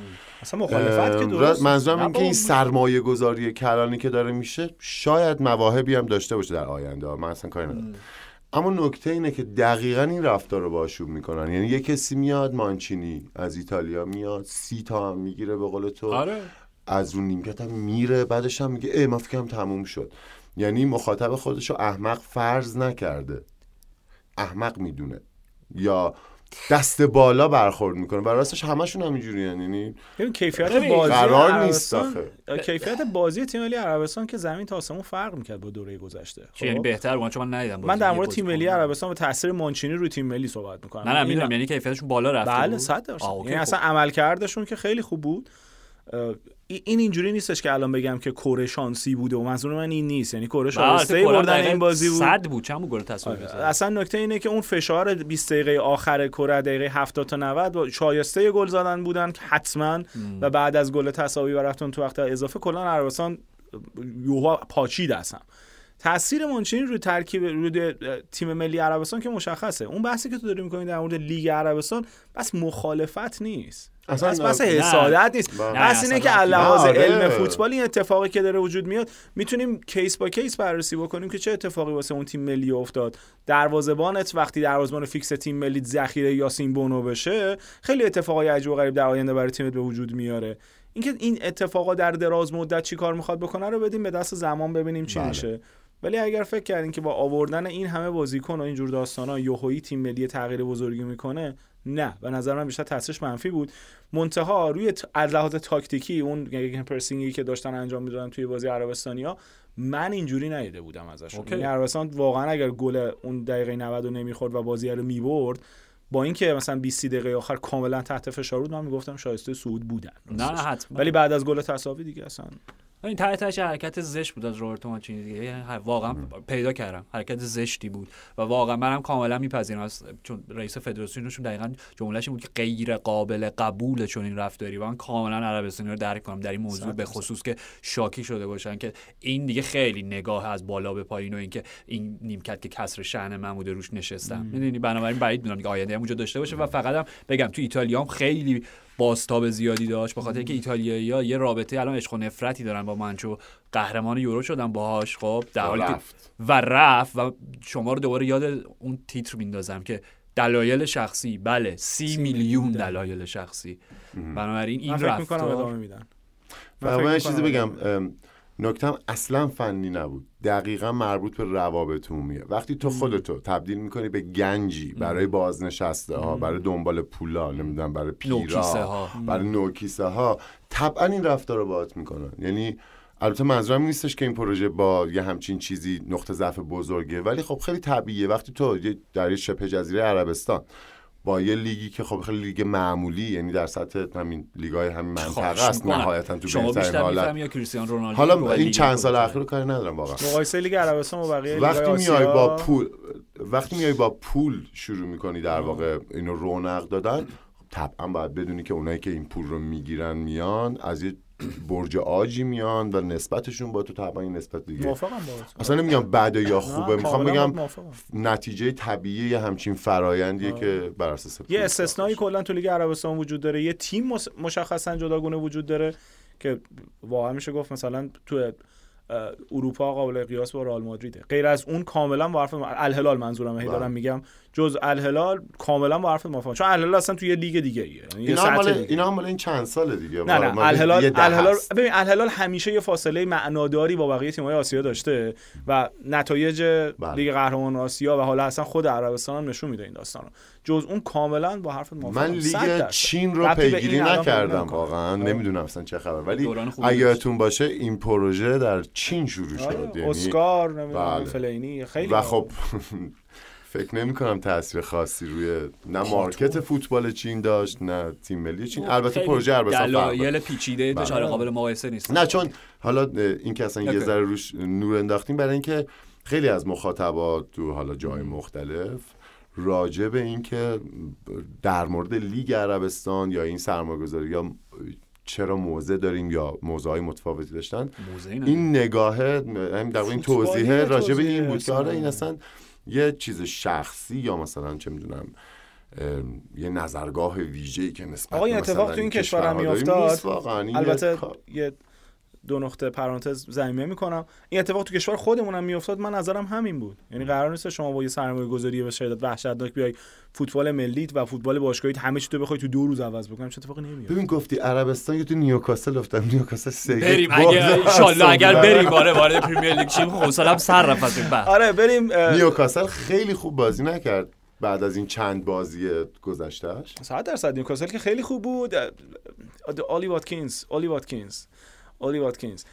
اصلا مخالفت که درست. منظورم این که این سرمایه گذاری کلانی که داره میشه شاید مواهبی هم داشته باشه در آینده. من اصلا کاری ندارم. اما نکته اینه که دقیقا این رفتار رو باشون می‌کنن. یعنی یه کسی میاد مانچینی از ایتالیا میاد سی تا هم می‌گیره به قول تو. آره. از رو نیمکت هم میره بعدش هم میگه ای من فکرم تموم شد. یعنی مخاطب خودش رو احمق فرض نکرده. احمق می‌دونه یا دست بالا برخورد می‌کنه و راستش همشون همینجوری یعنی کیفیت بازی قرار نیست. کیفیت بازی تیم ملی عربستان که زمین تا آسمون فرق می‌کرد با دوره گذشته چی یعنی خب؟ بهتر بود چون من ندیدم من. در مورد تیم ملی. عربستان و تاثیر مانچینی روی تیم ملی صحبت می‌کنم نه نه می‌دونم یعنی کیفیتشون بالا رفته بله بود. صد درصد آه، اوکی، یعنی خب. اصلا عملکردشون که خیلی خوب بود این اینجوری نیستش که الان بگم که کره شانسی بوده و منظور من این نیست. یعنی کره بله، شایسته بردن این بازی بود. صد بود چند گل تصویر آره. اصلا نکته اینه که اون فشار 20 دقیقه آخر کره دقیقه 70 تا 90 شایسته گل زدن بودن حتما و بعد از گل تساوی و رفتن تو وقت اضافه کلا عربستان یهو پاچید اصلا. تاثیر مانچینی روی ترکیب روی تیم ملی عربستان که مشخصه. اون بحثی که تو داری می‌کنی در مورد لیگ عربستان بحث مخالفت نیست. اصلا بحث, حسادت نیست. بحث اینه که لحاظ علم فوتبال این اتفاقی که داره وجود میاد می‌تونیم case by case بررسی بکنیم که چه اتفاقی واسه اون تیم ملی افتاد. دروازه‌بانت وقتی دروازه‌بان fix تیم ملی ذخیره یاسین بونو بشه خیلی اتفاقای عجیب و غریب در آینده برای تیمت به وجود میاره. اینکه این اتفاقا در دراز مدت چی کار می‌خواد بکنه رو بدیم به دست زمان ببینیم چی بله. میشه. ولی اگر فکر کردین که با آوردن این همه بازیکن و اینجور داستانا یوهویی تیم ملی تغییر بزرگی می‌کنه نه به نظر من بیشتر تاثیرش منفی بود. منتها روی از لحاظ تاکتیکی اون پرسینگی که داشتن انجام می‌دادن توی بازی عربستانیا من اینجوری ندیده بودم ازش یعنی عربستان واقعا اگر گل اون دقیقه 90 رو نمی‌خورد و بازی رو می‌برد با اینکه مثلا 20 دقیقه آخر کاملا تحت فشار بود من می‌گفتم شایسته صعود بودن. نه حتما. ولی بعد از گل تساوی دیگه اصلا این ته تهش حرکت زشت بود از روبرتو مانچینی دیگه. یعنی واقعا پیدا کردم. حرکت زشتی بود. و واقعا منم کاملا میپذیرم. از چون رئیس فدراسیونشون دقیقا جملهش این بود که غیر قابل قبول چون این رفتاری. و من کاملا عربستانی رو درک کنم در این موضوع به خصوص که شاکی شده باشن که این دیگه خیلی نگاه از بالا به پایین و اینکه این نیمکت که کسر شأن محمود روش نشستم می‌دونی؟ بنابراین بعید می‌دونم که آینده اونجا داشته باشه. و فقط هم بگم تو ایتالیا هم خیلی باستاب زیادی داشت به خاطر اینکه ایتالیایی‌ها یه رابطه الان عشق و نفرتی دارن با منچو قهرمان یورو شدن باهاش خب در حالی و رفت و شما رو دوباره یاد اون تیتر میندازم که دلایل شخصی بله سی, میلیون دلایل. شخصی. بنابراین این رفتار من چیزی بگم نکتم اصلا فنی نبود. دقیقا مربوط به روابط عمومیه وقتی تو خودتو تبدیل می‌کنی به گنجی برای بازنشسته ها برای دنبال پولا نمی‌دونم برای پیرا برای نوکیسه ها طبعا این رفتار رو باعث می‌کنن. یعنی البته منظورم نیستش که این پروژه با یه همچین چیزی نقطه ضعف بزرگه ولی خب خیلی طبیعیه. وقتی تو در شبه جزیره عربستان با یه لیگی که خب خیلی لیگ معمولی یعنی در سطح همین لیگای همین منطقه است نهایتا تو شما بیشتر حالت. یا کریستیانو رونالدو حالا این چند سال اخیر کاری ندارم واقعا. مقایسه لیگ عربستان و بقیه وقتی میای با پول وقتی میای با پول شروع می‌کنی در واقع اینو رونق دادن طبعا باید بدونی که اونایی که این پول رو می‌گیرن میان از یه برج آجی میان و نسبتشون با تو طبعا این نسبت دیگه. موافقم اصلا نمیگم بده یا خوبه. می‌خوام بگم نتیجه طبیعی یه همچین فرایندیه که بر اساس یه استثنایی کلا تو لیگ عربستان وجود داره. یه تیم مشخصا جداگونه وجود داره که واقعا میشه گفت مثلا تو اروپا قابل قیاس با رئال مادریده. غیر از اون کاملا با حرف الهلال منظورم هی دارم بله. میگم. جز الهلال کاملا با حرفت موافقم چون الهلال اصلا توی یه لیگ دیگه ایه یعنی اینا هم اینا هم این چند سال دیگه. نه نه الهلال الهلال ببین الهلال همیشه یه فاصله معناداری با بقیه تیم‌های آسیا داشته و نتایج بله. لیگ قهرمان آسیا و حالا اصلا خود عربستان هم نشون میده این داستانو جز اون کاملا با حرفت موافقم من لیگ چین رو پیگیری نکردم واقعا. نمی‌دونم اصلا چه خبر ولی اگه باشه این پروژه در چین شروع شد. آره، یعنی اسکار نمی‌دونم بله. فلینی خیلی و خب فکر نمی کنم تاثیر خاصی روی نه مارکت فوتبال چین داشت نه تیم ملی چین. خب، البته پروژه عربستان دلایل پیچیده داشت بله. قابل مقایسه نیست. نه چون حالا این که اصلا یه ذره روش نور انداختیم برای اینکه خیلی از مخاطبات تو حالا جای مختلف راجع به اینکه در مورد لیگ عربستان یا این سرمایه‌گذاری یا چرا موزه داریم یا موزه های متفاوتی داشتن این نگاهه در این توضیحه راجع به این بود که آره این اصلا یه چیز شخصی یا مثلا چه می‌دونم یه نظرگاه ویژه‌ای که نسبت آقا این اتفاق تو این کشور هم میافتاد. البته یه دو نقطه پرانتز زمینه می‌کنم. این اتفاق تو کشور خودمون هم میافتاد من نظرم همین بود. یعنی قرار نیست شما با یه سرمایه گذاری به شدت وحشتناک بیای فوتبال ملیت و فوتبال باشگاهی همه چی تو بخوای تو دو روز عوض بکنم چه اتفاقی نمیاد ببین گفتی عربستان یا تو نیوکاسل افتادم نیوکاسل سه بریم اگه *laughs* ان اگر بریم. آره وارد پرمیر لیگ شیم. حوصله‌ام سر رفت از این آره بریم نیوکاسل خیلی خوب بازی نکرد بعد از این چند بازی گذشتهش 100 درصد. نیوکاسل که خیلی خوب بود. اولی واتکینز اولی واتکینز. اولی واتکینز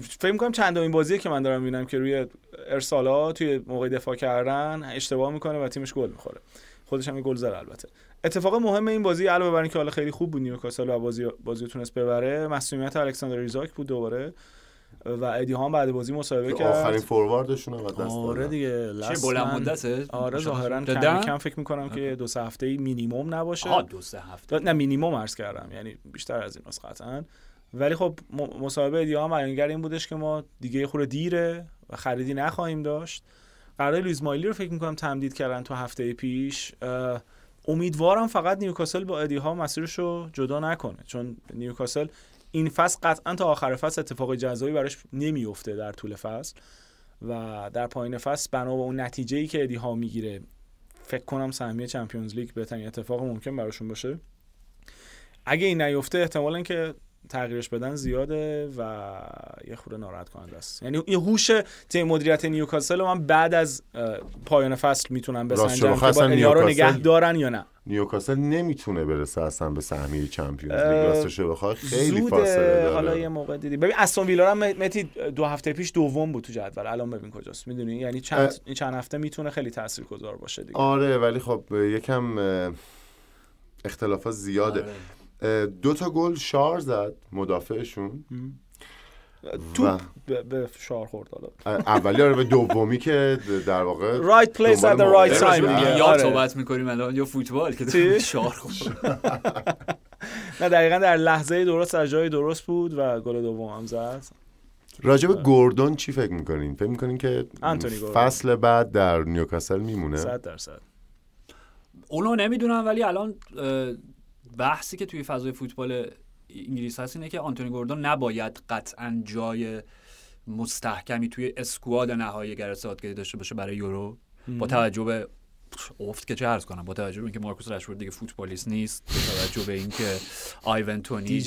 فکر می‌کنم چند این بازیه که من دارم می‌بینم که روی ارسالا توی موقع دفاع کردن اشتباه می‌کنه و تیمش گل می‌خوره. خودش هم گل زد البته. اتفاق مهم این بازی علاوه بر اینکه حالا خیلی خوب بود نیوکاسل و بازی بازی تونست ببره مصدومیت الکساندر ایزاک بود دوباره و ادی هام بعد بازی مصاحبه کرد. آخرین فورواردشون هم دست آره دیگه چه بلند مدته؟ آره ظاهرا کم کم فکر می‌کنم که دو سه هفته مینیمم نباشه. آها دو سه هفته. نه مینیمم عرض کردم. یعنی بیشتر از این قطعا ولی خب مصاحبه ادی هام بیانگر این بودش که ما یه خورده دیره و خریدی نخواهیم داشت. قرارداد لوئیس مایلی رو فکر می‌کنم تمدید کردن تو هفته پیش. امیدوارم فقط نیوکاسل با ادی هاو مسیرش رو جدا نکنه چون نیوکاسل این فصل قطعا تا آخر فصل اتفاق جزایی براش نمیفته در طول فصل. و در پایین فصل بنا به اون نتیجه ای که ادی ها می‌گیره فکر کنم سهمیه چمپیونز لیگ بهترین اتفاق ممکن براشون باشه. اگه این نیفته احتمالا که تغییرش بدن زیاده و یه خورده ناراحت کننده است. یعنی یه هوش تیم مدیریت نیوکاسل من بعد از پایان فصل می‌تونم بسنجم که با رو نگه دارن یا نه. نیوکاسل نمی‌تونه برسه اصلا به سهمیه چمپیونز لیگ. راستش بخواد خیلی فاصله داره. حالا یه موقع دیدی ببین استون ویلا هم متی دو هفته پیش دوم بود تو جدول. الان ببین کجاست. می‌دونی؟ یعنی چند این چند هفته می‌تونه خیلی تاثیرگذار باشه دیگه. آره ولی خب یکم اختلافات زیاده. آره. دو تا گل شار زد مدافعشون. تو به شار خورد حالا. اولی آره به دومی که در واقع right place at the right time. یا آره. صحبت می‌کنیم الان یا فوتبال که شار خورد. *laughs* نه دقیقا در لحظه درست از جای درست بود و گل دوم هم زد. راجب گوردون چی فکر می‌کنین؟ فکر می‌کنین که فصل بعد در نیوکاسل میمونه؟ صد درصد. اونو نمی‌دونم ولی الان بحثی که توی فضای فوتبال انگلیس هست اینه که آنتونی گوردون نباید قطعا جای مستحکمی توی اسکواد نهایی گرساتگری داشته باشه برای یورو. با توجه به افت که چه عرض کنم با توجه به اینکه مارکوس رشفورد دیگه فوتبالیست نیست با توجه به اینکه آیون تونی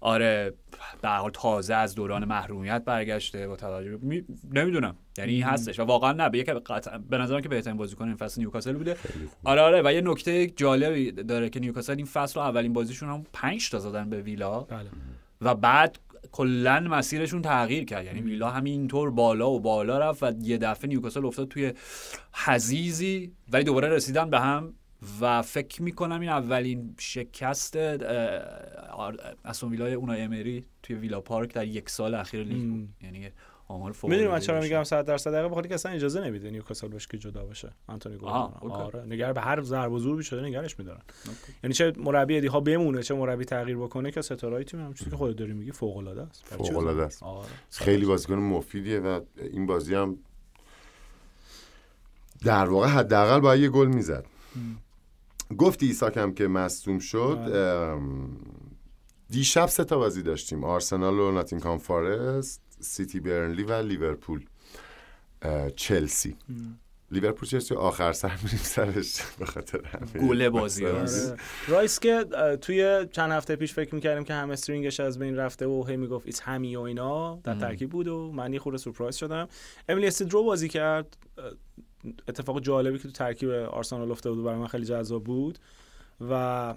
آره به حال تازه از دوران محرومیت برگشته با توجه می... نمی‌دونم. یعنی این هستش و واقعا نه به قطع... به نظرم که بهترین بازیکن این فصل نیوکاسل بوده. آره آره و یه نکته جالبی داره که نیوکاسل این فصل رو اولین بازیشون هم 5 تا زدن به ویلا. بله. و بعد کلا مسیرشون تغییر کرد. یعنی ویلا همینطور بالا و بالا رفت و یه دفعه نیوکاسل افتاد توی حزیزی ولی دوباره رسیدن به هم و فکر می‌کنم این اولین شکست اسون ویلای اونا امری توی ویلا پارک در یک سال اخیر لیگ بود. یعنی آمار فوق می‌دونی من چرا میگم 100 درصد دقیقه؟ بخاطر که اصلا اجازه نمیده نیوکاسل بهش که جدا باشه آنتونی گوردون آره نگار به هر ضرب و زور شده نگرش میدارن. یعنی چه مربی ادی ها بمونه چه مربی تغییر بکنه که ستارهای تیم هم چیزی که خودت داری میگی فوق العاده است فوق العاده است. آره. خیلی بازیکن مفیدیه و این بازی هم در واقع حداقل با یه گل می‌زد. گفتی ایساکم که مصدوم شد بله. دیشب سه تا بازی داشتیم آرسنال و ناتینگهام فارست سیتی برنلی و لیورپول چلسی. لیورپول چلسی آخر سر میریم سرش به خاطر گل بازی. آره. رایس که توی چند هفته پیش فکر می‌کردیم که هم استرینگش از بین رفته و هی می‌گفت ایت همی و اینا در ترکیب بود و من یه خورده سورپرایز شدم. امیلی استیدرو بازی کرد. اتفاق جالبی که تو ترکیب آرسنال افتاده بود برای من خیلی جذاب بود و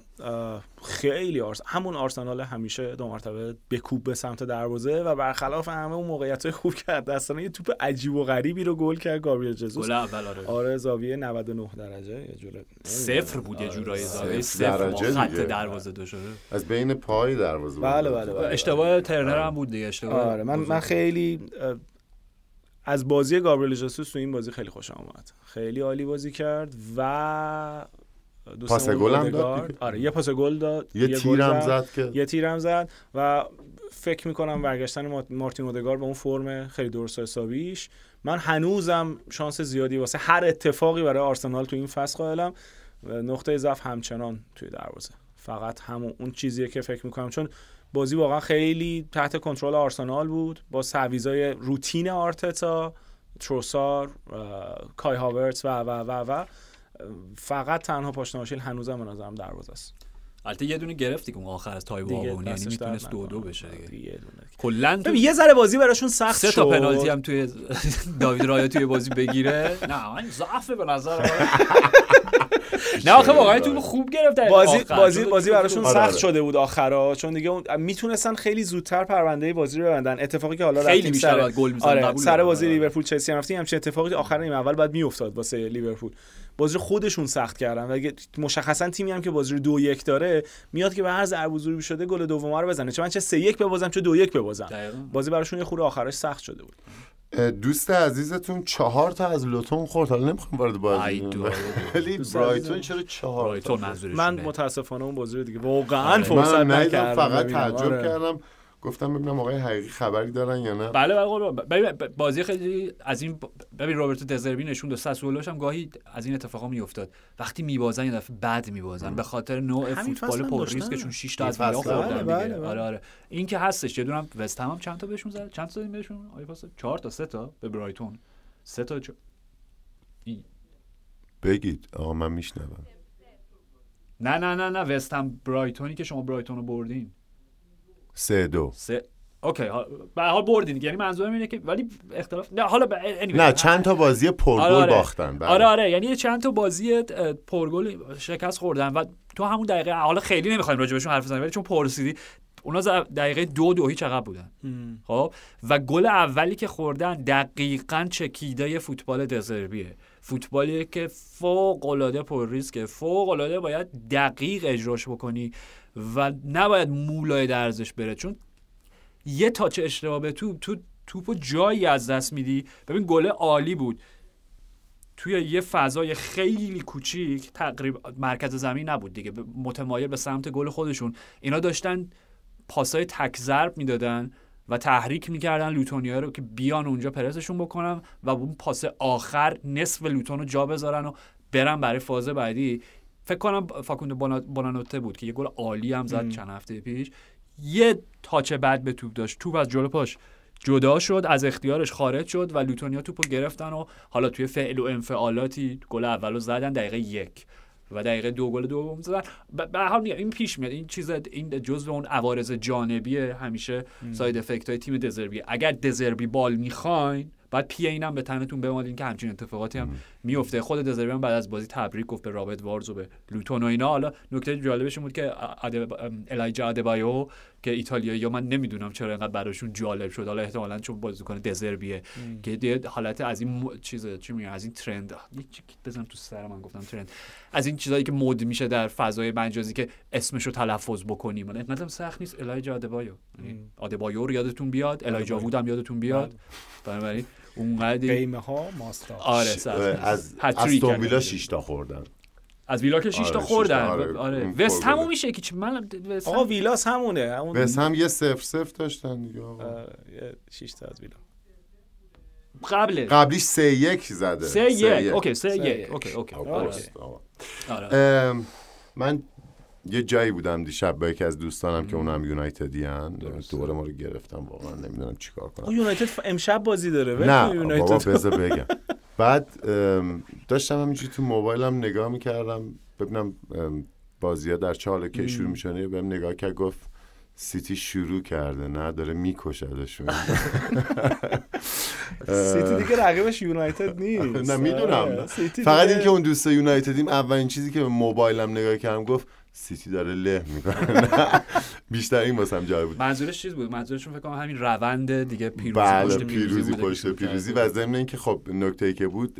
خیلی آرس... همون آرسنال همیشه دو مرتبه بکوب به سمت دروازه و برخلاف همه اون موقعیت خوب کرد دستانه یه توپ عجیب و غریبی رو گل کرد گابریل جزوس. گل اول آره. آره زاویه 99 درجه یه جوره صفر بود یه جورایی زاویه صفر خط دروازه دو شده. از بین پای دروازه بله بله, بله, اشتباه ترنر هم بود دیگه اشتباه. آره من من خیلی از بازی گابریل جسوس تو این بازی خیلی خوش آمد خیلی عالی بازی کرد و پاس گل هم داد آره یه پاس گل داد یه, یه تیرم زد. که. یه تیرم زد و فکر می‌کنم برگشتن مارتین اودگار به اون فرم خیلی درست حسابیش. من هنوزم شانس زیادی واسه هر اتفاقی برای آرسنال تو این فصل قائلم. نقطه ضعف همچنان توی دروازه. فقط همون اون چیزیه که فکر می‌کنم. چون بازی واقعا خیلی تحت کنترل آرسنال بود. با سویزای روتین آرتتا تروسار کای هاورتس و و و و. فقط تنها پاشنه هنوزم به نظرم دروازه است. البته یه دونه گرفتی که اون آخر از تایب دیگه آبون یعنی می‌تونست دو دو. بشه دیگه دیگه یه دونه. کلا یه ذره بازی براشون سخت سه شد تا پنالتی هم توی *laughs* داوید رایا توی بازی بگیره نه من ضعف به نظر. *laughs* نه آخه واقعا تو خوب گرفت بازی. بازی بازی براشون آره، سخت آره. شده بود آخرا چون دیگه اون می‌تونستن خیلی زودتر پرونده بازی رو ببندن اتفاقی که حالا خیلی بیشتر سر گل می‌زدن، آره قبول سر. بازی آره. لیورپول چلسی هم رفتیم همچین اتفاقی آخر نیمه اول باید میافتاد واسه لیورپول بازی رو خودشون سخت کردن و مشخصا تیمی هم که بازی رو دو یک داره میاد که به هر ضربه ضروری شده گل دوم رو بزنه چه من چه سه یک ببازم چه دو یک ببازم. بازی براشون یه خورده آخرش سخت شده بود دوست عزیزتون چهار تا از لوتون خورد حالا نمی‌خوام وارد ای بازی. ولی برایتون. چرا چهار من. متاسفانه اون بازی رو دیگه واقعا آره. فرصت نکردم فقط. تعجب آره. کردم گفتم ببینم آقای حقیقی خبری دارن یا نه. بله بله بازی خیلی از این ببین رابرتو دزربی نشون داد ساسولوش هم گاهی از این اتفاقا میافتاد. وقتی میبازن یه دفعه بد میبازن. به خاطر نوع فوتبال پر داشتن. ریسکشون 6 تا از فصل. خوردن بله، بله، بله. آره آره. این که هستش یه دونم وست هم, هم چند تا بهشون زد؟ چند تا دادیم بهشون؟ آیا پاس 4 تا 3 تا به برایتون؟ 3 تا چ... این- بگید. آقا من میشنوم. نه نه نه نه. وست هم برایتونی که شما برایتون رو بردین. سه دو. سه. اوکی ها- به حال بردین دیگه. یعنی منظورم اینه که ولی اختلاف نه حالا ب... anyway. نه چند تا بازی پرگل آره، آره. باختن. بله. آره آره. یعنی چند تا بازی پرگل شکست خوردن و تو همون دقیقه حالا خیلی نمی‌خوایم راجع بهشون حرف بزنیم ولی چون پرسیدی اونا دقیقه دو دو هیچ عقب بودن. خب؟ و گل اولی که خوردن دقیقا چکیده فوتبال دزربیه. فوتبالی که فوق العاده پر ریسکه. فوق العاده باید دقیق اجراش بکنی. و نباید مولای درزش بره چون یه تاچ اشتباه به توپ تو توپو جایی از دست میدی. ببین گل عالی بود. توی یه فضای خیلی کوچیک تقریبا مرکز زمین نبود دیگه. متمایل به سمت گل خودشون. اینا داشتن پاسای تک ضرب می‌دادن و تحریک می‌کردن لوتونیا رو که بیان اونجا پرسشون بکنن و اون پاس آخر نصف لوتون رو جا بذارن و برن برای فاز بعدی. فکر کنم فاکوندو بونا- بونانوته بود که یه گل عالی هم زد چند هفته پیش. یه touch بد به توپ داشت. توپ از جلو پاش جدا شد از اختیارش خارج شد و لوتونیا توپو گرفتن و حالا توی فعل و انفعالاتی گل اولو زدن دقیقه یک و دقیقه دو گل دوم زدن. به هر این پیش میاد. این چیز این جزء اون عوارض جانبی همیشه side effect های تیم دزربی. اگر دزربی ball می‌خواین بعد پی اینم به تنتون بمالین که همچین اتفاقاتی هم میفته خود دزربی هم بعد از بازی تبریک گفت به رابرت وارز و به لوتون و اینا. حالا نکته جالبش بود که. الایجا ادبایو که ایتالیایی یا من نمی‌دونم چرا اینقدر براشون جالب شد. حالا احتمالاً چون بازیکن دزربیه که یه حالت از این م... چیز چی میگن؟ از این trend. یه چی بزنم تو سر من گفتم trend. از این چیزایی که مد میشه در فضای مجازی که اسمشو تلفظ بکنیم. من اینقدر سخت نیست. الایجا ادبایو. یعنی آدبایو رو یادتون بیاد. الایجا وود هم یادتون بیاد. بنابراین اونقدر قیمه ها ماستا آره نیست. از هتریک استون ویلا کردن. 6 تا خوردن از ویلا که 6 تا آره، شش تا، خوردن آره. آره وست. همون میشه که چی- من وست آقا هم- ویلاس همونه همون وست هم یه صفر صفر داشتن دیگه آقا. آره، یه شش تا از ویلا قبله قبلیش سه یک زده سه یک اوکی سه سه یک. اوکی اوکی آقا، آره. آقا. آره. من یه جایی بودم دیشب با یکی از دوستانم که اونم یونایتدی هن. دوباره ما رو گرفتم واقعا نمی‌دونم چیکار کنم. یونایتد امشب بازی داره نه بابا بذار بگم. *laughs* بعد داشتم همینجوری تو موبایلم نگاه می‌کردم. ببینم بازی ها در چه حالا که شروع میشنه بهم نگاه کرد گفت سیتی شروع کرده نه داره میکشدشون. *laughs* سیتی دیگه رقیبش یونایتد *laughs* نیست. نه می‌دونم. آره، فقط اینکه اون دوست یونایتدیم اولین چیزی که به موبایلم نگاه کردم گفت سیتی داره له می‌کنه *laughs* بیشتر این واسم جالب بود منظورش چیز بود منظورشون فکر کنم همین روند دیگه پیروزی بله پشت پیروزی پشت پیروزی و ضمن اینکه خب نکته ای که بود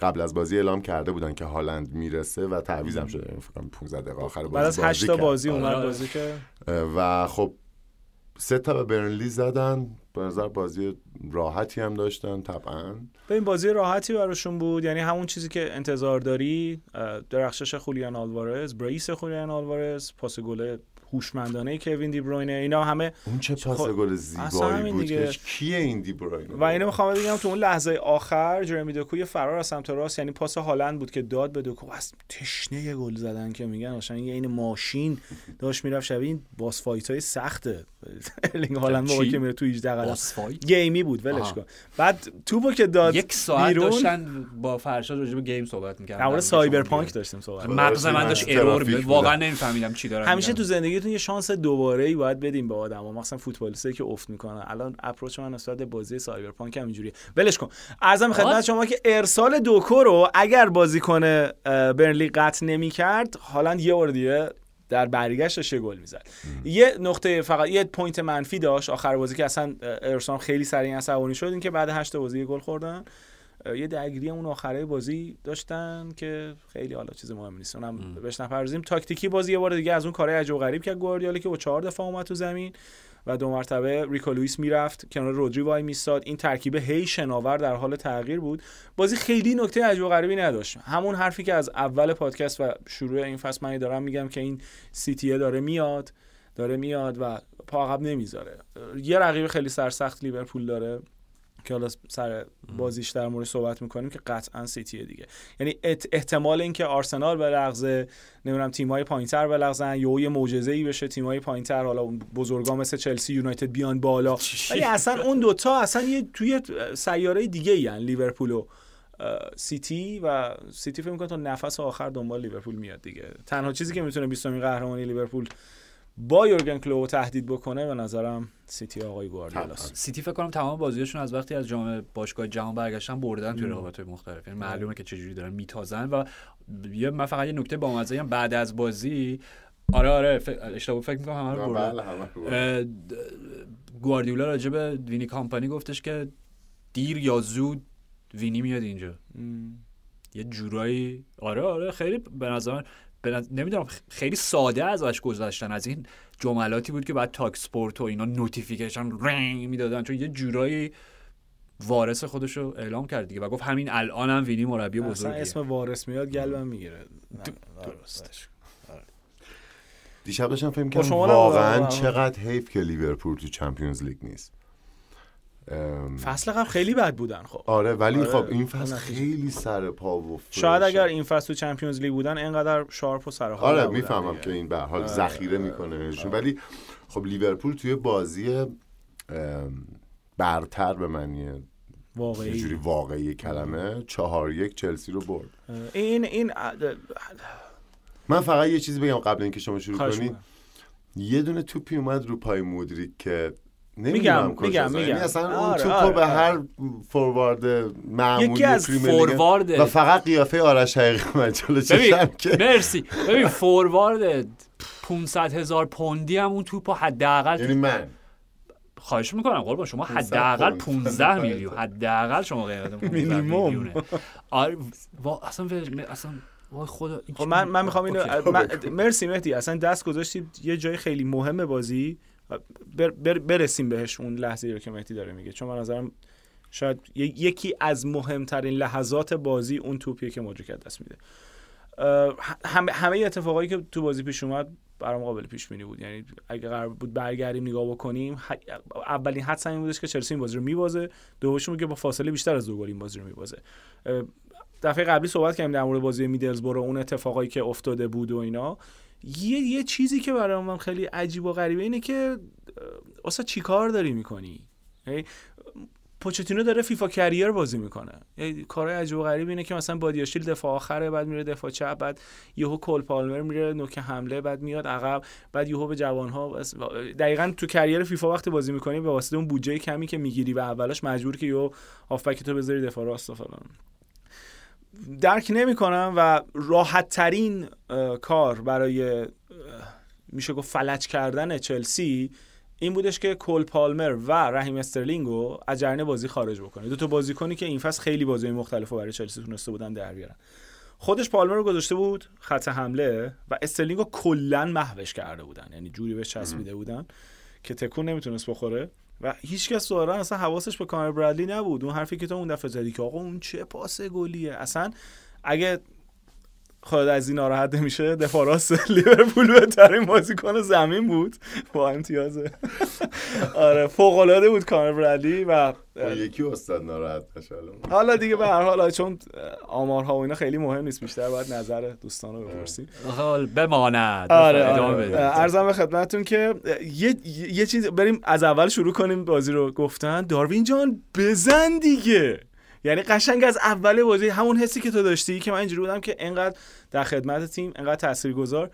قبل از بازی اعلام کرده بودن که هالند می‌رسه و تعویضم شده فکر کنم 15 دقیقه آخر بازی بعد از بازی 8 تا. بازی. اومد آره. بازی که و خب سه تا به برنلی زدن به نظر بازی راحتی هم داشتن طبعا. ببین بازی راحتی براشون بود. یعنی همون چیزی که انتظار داری درخشش خولیان آلوارز بریس خولیان آلوارز پاس گل هوشمندانه کوین دی بروینه اینا همه اون چه پاس خب، گل اصلا زیبایی بود دیگه. که کیه این دی بروینه و اینو می‌خوام بگم تو اون لحظه آخر جرمی دوکو یه فرار از سمت راست یعنی پاس هالند بود که داد به دوکو از تشنه گل زدن که میگن یه این ماشین داشت می‌رفت شبیه این باس فایت های سخته ارلینگ *laughs* هالند موقعی؟ که میره تو 18 قدم؟ گیمی بود ولش. کن بعد توپو که داد یک ساعت بیرون داشتن با فرشاد راجع به گیم صحبت می‌کردن در مورد سایبرپانک داشتیم صحبت مغز من داشت ارور واقعا نمیفهمیدم چی دارن همیشه تو میگن. یه شانس دوباره ای باید بدیم به آدم ها. مثلا فوتبالیستایی که افت می‌کنن. الان approach من نسبت به بازی سایبرپانک هم اینجوریه. ولش کن. ارزم. خدمت شما که ارسال دوکو رو اگر بازیکن برنلی قطع نمی‌کرد هالند یه بار دیگه در برگشتش گل می‌زد. یه نقطه فقط یه point منفی داشت. آخر بازی که اصلا اه، ارسال خیلی سریع عصبانی شد. این که بعد هشت بازی گل خوردن. یه درگیری اون آخره بازی داشتن که خیلی حالا چیز مهمی نیست. اونم بهش نپردازیم. تاکتیکی بازی یه بار دیگه از اون کارهای عجب و غریب که گواردیولا که با چهار دفاع اومد تو زمین و دو مرتبه ریکو لوئیس می‌رفت کنار رودری وای میستاد. این ترکیب هی شناور در حال تغییر بود. بازی خیلی نکته عجب و غریبی نداشت. همون حرفی که از اول پادکست و شروع این فصل من دارم میگم که این سیتیه داره میاد داره میاد و پا عقب نمی‌ذاره. یه رقیب خیلی سرسخت لیورپول داره. که حالا سر بازیش در مورد صحبت می‌کنیم که قطعا سیتیه دیگه. یعنی احتمال اینکه آرسنال بلغزه نمی‌دونم تیمای پایینتر بلغزن یا یه معجزه ای بشه تیمای پایینتر حالا اون بزرگا مثل چلسی یونایتد بیان بالا. ولی اصلا اون دوتا اصلا یه توی سیاره دیگه ای لیورپول و سیتی. و سیتی فکر می‌کنم تا نفس آخر دنبال لیورپول میاد دیگه. تنها چیزی که می‌تونه 20 قهرمانی لیورپول با یورگن کلوپ تهدید بکنه به نظرم سیتی آقای گواردیولاست سیتی فکر کنم تمام بازیشون از وقتی از جام باشگاه جهان برگشتن بردن توی رقابت‌های مختلف. یعنی معلومه که چجوری دارن میتازن و یه من فقط یه نکته با هم بعد از بازی آره آره ف... اشتباه فکر می‌کنم همه رو بردن. بله گواردیولا راجع به وینی کامپانی گفتش که دیر یا زود وینی میاد اینجا. یه جورایی آره آره خیلی به نظر- نمی‌دونم خیلی ساده ازش گذشتن. از این جملاتی بود که بعد تاک سپورت و اینا notification رنگ می‌دادن. چون یه جورایی وارث خودش رو اعلام کرد دیگه. و گفت همین الان هم وینی مربی اصلا بزرگیه. اسم وارث میاد قلبم می‌گیره. درست. دیشب داشتم فکر نبود، واقعا. چقدر حیف که لیورپول تو Champions League نیست. فصل قبل خیلی بد بودن خب. آره ولی آره، خب این اون فصل نتیجه. خیلی سر پا و. شاید اگر این فصل تو Champions League بودن اینقدر sharp و سر حال آره می‌فهمم. که این به هر حال آره، ذخیره آره، می‌کنه ولی خب لیورپول توی بازی برتر به معنی یه واقعی جوری واقعی کلمه چهار یک چلسی رو برد. این این من فقط یه چیزی بگم قبل اینکه شما شروع کنید. یه دونه توپی اومد رو پای مودریک که میگم،. میگم، میگم. اصلا اون آره، توپو آره، به آره. هر فوروارد معمولی یکی از فوروارد و فقط قیافه آرش حقیقی من جلو چشم ببین که مرسی ببین فوروارد 500 هزار پوندی هم اون توپو حداقل یعنی من خواهش می‌کنم قربان شما 500 حداقل پوند. 15 *laughs* میلیون حداقل شما قیمت 15 مینیمم. میلیونه آره اصلا اصلا وای خدا خب من؟ من می‌خوام اینو. من- مرسی مهدی اصلا دست گذاشتید یه جای خیلی مهم بازی بر بر برسیم بهش اون لحظه رو که مهدی داره میگه. چون من نظرم شاید یکی از مهمترین لحظات بازی اون توپیه که مدریک از دست میده. همه همه اتفاقایی که تو بازی پیش اومد برام قابل پیش بینی بود. یعنی اگه قرار بود برگردیم نگاه بکنیم اولین حدس این بودش که چلسی این بازی رو میبازه. دومش بود که با فاصله بیشتر از دو گل این بازی رو میبازه. دفعه قبلی صحبت کردیم در مورد بازی میدلزبرو اون اتفاقایی که افتاده بود و اینا. یه یه چیزی که برای من خیلی عجیب و غریبه اینه که اصلا چیکار داری می‌کنی؟ پوچتینو داره فیفا کریر بازی می‌کنه. یه کارهای عجیب و غریب اینه که مثلا بادیاشیل دفاع آخره بعد میره دفاع چپ بعد یهو کول پالمر میره نوک حمله بعد میاد عقب بعد یهو به جوانها دقیقا تو کریر فیفا وقتی بازی می‌کنی به واسطه اون بودجه کمی که می‌گیری و اولش مجبور که یهو هافبک تو بذاری دفاع راست و فلان. درک نمی‌کنم و راحت ترین کار برای میشه گفت فلج کردن چلسی این بودش که کول پالمر و رحیم استرلینگ رو از جریان بازی خارج بکنه. دو تا بازیکنی که این فصل خیلی بازی مختلف رو برای چلسی تونسته بودن در بیارن. خودش پالمر رو گذاشته بود خط حمله و استرلینگ رو کلا محوش کرده بودن. یعنی جوری بهش چسبیده بودن که تکون نمی‌تونست بخوره. و هیچکس ظاهرا اصلا حواسش به کانر برادلی نبود. اون حرفی که تو اون دفعه زدی که آقا اون چه پاس گلیه. اصلا اگه خود از این ناراحت نمیشه. دفاع راست لیورپول بهترین بازیکن زمین بود. با امتیاز. آره فوق العاده بود کانر برادلی و یکی استاد ناراحت حالا دیگه به هر حال چون آمارها و اینا خیلی مهم نیست بیشتر باید نظر دوستان رو بپرسیم. حال بماند. آره, آره. ارزم به خدمتتون که یه, یه چیز بریم از اول شروع کنیم بازی رو گفتن. داروین جان بزن دیگه. یعنی قشنگ از اول بازی همون حسی که تو داشتی که من اینجوری بودم که انقدر در خدمت تیم انقدر تاثیرگذار.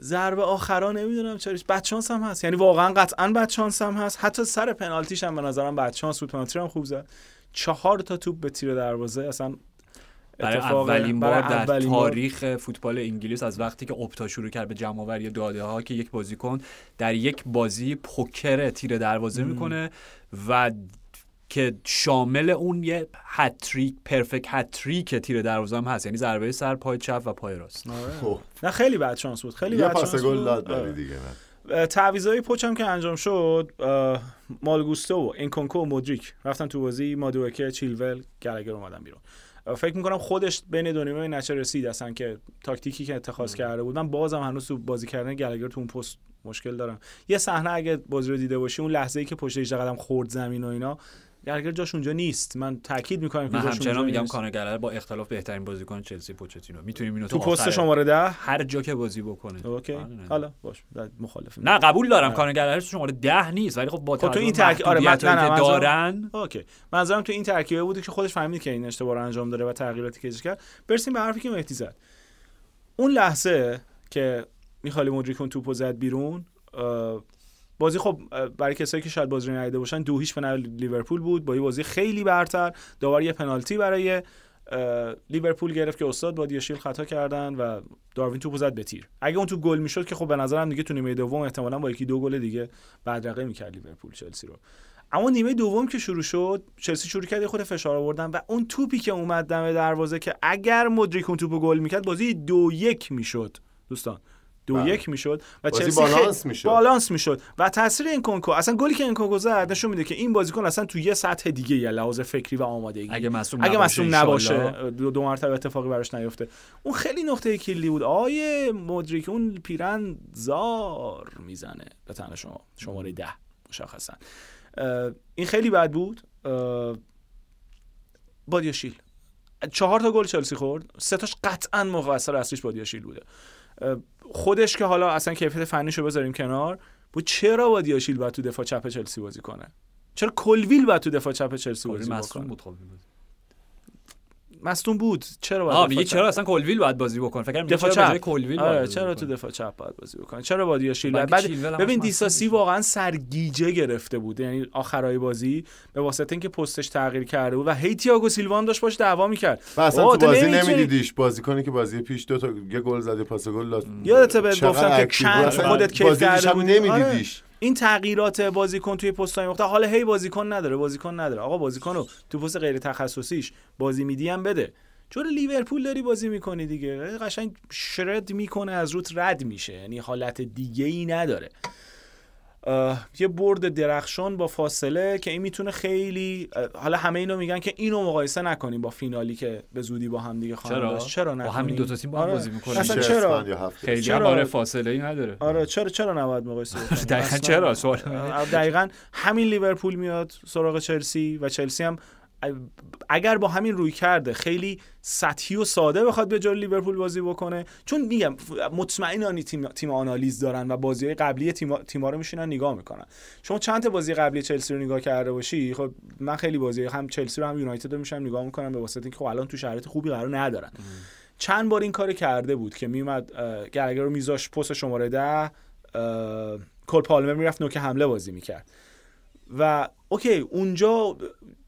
ضربه آخرا نمی‌دونم چرا بد شانس هم هست. یعنی واقعا قطعا بد شانس هم هست. حتی سر پنالتیش هم به نظرم بد شانس بود. پنالتی هم خوب زد. چهار تا توپ به تیر دروازه. اصلا برای اولین بار در تاریخ فوتبال انگلیس از وقتی که اپتا شروع کرد به جمع آوری داده ها که یک بازیکن در یک بازی پوکر تیر دروازه می‌کنه و که شامل اون یه هتریک پرفکت هتریک تیر دروازه هم هست. یعنی ضربه سر پای چپ و پای راست. آره. خب. نه خیلی بد شانس بود. خیلی بد شانس گل داد آره. دیگه. تعویضای پوچ هم که انجام شد مالو گوستو و انکونکو و مودریک. رفتن تو بازی مادوکه چیلول گلگر اومدن بیرون. فکر می‌کنم خودش بین دو نیمه نتیجه رسید اصلا که تاکتیکی که اتخاذ کرده بود من بازم هنوز تو بازی کردن گلگر تو اون پست مشکل دارم یه صحنه اگه بازی رو دیده باشی اون لحظه ای که پشت 18 قدم خورد زمین و اینا گلگر جاش اونجا نیست. من تاکید می‌کنم که من همچنان میگم کانر گلر با اختلاف بهترین بازیکن چلسی پوچتینو. می‌تونیم اینو تو پست شماره ده؟ هر جا که بازی بکنه. اوکی. آره، حالا باش. مخالف نه قبول دارم کانر گلر شماره ده نیست ولی خب با خب تو این ترکیب آره نه دارن. اوکی. منظورم تو این ترکیبه بود که خودش فهمید که این اشتباه رو انجام داره و تغییراتی که کرد. برسیم به حرفی که مهدی زد. اون لحظه که میخایلو مودریک اون توپو زد بیرون بازی خب برای کسایی که شاید بازی رو باشن دو هیچ به لیورپول بود. با یه بازی خیلی برتر. داور یه پنالتی برای لیورپول گرفت که استاد بادیاشیل خطا کردن و داروین توپو زد به تیر. اگه اون تو گل می‌شد که خب به نظرم دیگه تو نیمه دوم احتمالاً با یکی دو گل دیگه بدرقه می‌کرد لیورپول چلسی رو. اما نیمه دوم که شروع شد چلسی شروع کرد خود فشار آوردن و اون توپی که اومد دم دروازه که اگر مدریک اون توپو گل می‌کرد بازی دو یک می‌شد. دوستان دو بله. یک می‌شد و چلسی بالانس می‌شد. بالانس می‌شد. و تاثیر این کنکو اصلا گلی که این کنکو زد نشون میده که این بازیکن اصلا تو یه سطح دیگه یه لحاظ فکری و آمادگی. اگه مصوم اگه نباشه, نباشه دو, دو مرتبه اتفاقی براش نیفته. اون خیلی نقطه کلی بود. آیه مدریک اون پیرن زار می‌زنه به تن شما. شماره ده مشخصا. این خیلی بد بود. بادیاشیل. چهار تا گل چلسی خورد. سه تاش قطعا مقصر اصلیش بادیاشیل بوده. خودش که حالا اصلا کیفیت فنیشو بذاریم کنار بود چرا با دیاشیل باید تو دفاع چپ چلسی بازی کنه؟ چرا کلویل باید تو دفاع چپ چلسی بازی کنه بود مستون بود. چرا باید میگه چرا اصلا کلویل باید بازی بکنه؟ فکر دفاع چپ. کلویل آره چرا تو دفاع چپ باید بازی بکنه؟ چرا باید یاشیل بعد ببین دیساسی واقعا سرگیجه گرفته بود. یعنی آخرای بازی به واسطه اینکه پستش تغییر کرده بود و هی تییاگو سیلوان داشت باش دعوا می‌کرد. اصلا تو بازی نمیدیدیش بازیکنی که بازی پیش دو تا یه گل زده پاس گل داد. یادت بهت گفتم که چند خودت کیف کرده بود نمیدیدیش. این تغییرات بازیکن توی پست‌های مختلف حالا هی بازیکن نداره بازیکن نداره. آقا بازیکن رو تو پست غیر تخصصیش بازی میدی هم بده. چون لیورپول داری بازی می‌کنی دیگه؟ قشنگ شرد می‌کنه از روت رد میشه. یعنی حالت دیگه ای نداره. یه برد درخشان با فاصله که این می‌تونه خیلی حالا همه اینو میگن که اینو مقایسه نکنیم با فینالی که به زودی با هم دیگه خواهیم چرا؟ چرا با همین دو تا تیم با هم آره. بازی می‌کنن اصلا چرا؟ خیلی چرا؟ آره فاصله ای نداره. آره چرا چرا نباید مقایسه *laughs* دقیقاً چرا؟ سوال دقیقاً همین لیورپول میاد سراغ چلسی و چلسی هم اگر با همین روی کرده خیلی سطحی و ساده بخواد به جای لیورپول بازی بکنه چون میگم مطمئنانی تیم, تیم آنالیز دارن و بازی های قبلی تیم تیما رو میشینن نگاه می‌کنن. شما چند تا بازی قبلی چلسی رو نگاه کرده باشی؟ خب من خیلی بازی هم چلسی رو هم یونایتد رو میشم نگاه می‌کنم به واسطه اینکه خب الان تو شرایط خوبی قرار ندارن. چند بار این کار کرده بود که میومد گرگر رو میذاش پست شماره ده کل پالمر می‌رفت نوک حمله بازی می‌کرد. و اوکی اونجا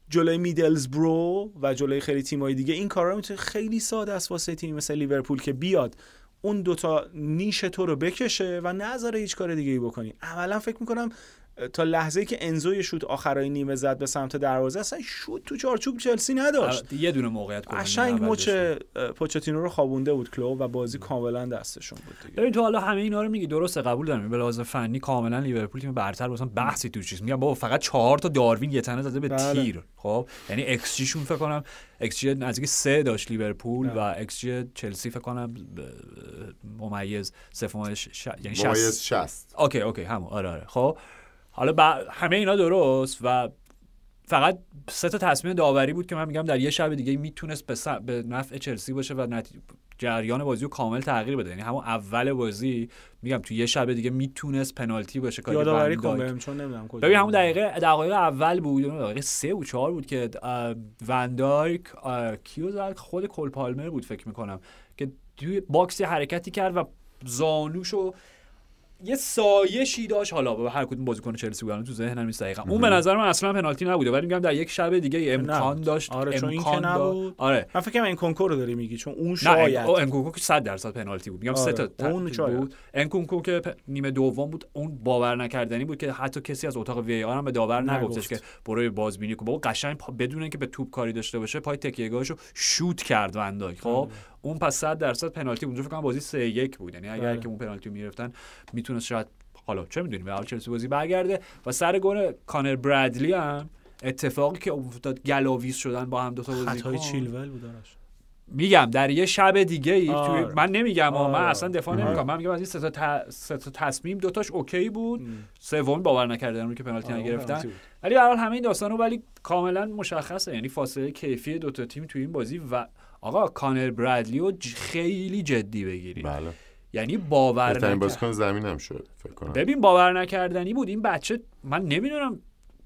جلوی میدلز برو و جلوی خیلی تیمای دیگه این کارا می‌تونه خیلی ساده است واسه تیم مثل لیورپول که بیاد اون دوتا نیش تو رو بکشه و نذاره هیچ کار دیگه ای بکنی. عملا فکر می‌کنم تا لحظه که انزو یه شوت آخرای نیمه زد به سمت دروازه اصلا شوت تو چارچوب چلسی نداشت. یه دونه موقعیت قشنگ مچ پوچتینو رو خوابونده بود کلوپ و بازی کاملا دستشون بود دیگه. ببین تو حالا همه اینا رو میگی درسته قبول دارم. به لحاظ فنی کاملا لیورپول تیم برتر واسه بحثی تو چیز. میگم بابا فقط چهار تا داروین یه تنه زده به بله. تیر. خب؟ یعنی ایکس جی شون فکر کنم ایکس جی نزدیک 3 داشت لیورپول و ایکس جی چلسی فکر کنم ممیز 0 ش... یعنی 60 ممیز 60 اوکی اوکی همون. آره آره. خب؟ حالا ب- همه اینا درست و فقط سه تا تصمیم داوری بود که من میگم در یه شب دیگه می‌تونست به, به نفع چلسی باشه و نتی... جریان بازی رو کامل تغییر بده. یعنی همون اول بازی میگم تو یه شب دیگه می‌تونست پنالتی باشه کاری که یادآوری ون کن دایک- بهم چون نمی‌دونم کجا ببین همون. دقیقه دقایق اول بود اون دقیقه سه و چهار بود که وندایک اه، کیو زد؟ خود کل پالمر بود فکر می‌کنم که توی box یه حرکتی کرد و زانوشو یه سایشی داشت. حالا به هر کدوم بازیکن چلسی بودن تو ذهنم نیست دقیقا. اون به نظر من اصلا پنالتی نبوده. ولی میگم در یک شب دیگه امکان. داشت. آره، چون این امکان داشت. نبود. آره. من فکر کنم این کنکور رو داری میگی چون اون نه شاید. ان- انکونکو که 100 درصد پنالتی بود. میگم سه تا آره، اون. بود. انکونکو که پ- نیمه دوم بود اون باور نکردنی بود که حتی کسی از اتاق وی آر هم به داور نگفت. نگفتش که برو بازبینی کن. بابا قشنگ بدون اینکه به توپ کاری داشته باشه پای تکیهگاهشو شوت کرد وندای خب؟ اون پس 100 درصد پنالتی بود. اونجا فکر کنم بازی 3 1 بود یعنی اگر بله. که اون پنالتی می‌رفتن می‌تونست شاید حالا چه می‌دونیم به چلسی بازی برگرده و سر گل کانر برادلی هم اتفاقی که افتاد گلاویز شدن با هم دو تا خطای بازیکن چیلول بود آرش میگم در یه شب دیگه ای توی آره. من نمیگم آره. من آره. اصلا دفاع آره. نمی‌کنم من میگم از این سه تا, ت... سه تا تصمیم دوتاش اوکی بود سوم باور نکردن رو که پنالتی آره، نگرفتن. ولی به هر حال همه این داستان رو ولی کاملا مشخصه یعنی فاصله کیفی دو تا تیم توی این بازی و آقا کانر برادلی رو ج- خیلی جدی بگیری بله. یعنی باور بهترین نکرد. بازیکن زمین هم شد فکر کنم. ببین باور نکردنی بود. این بچه من نمی‌دونم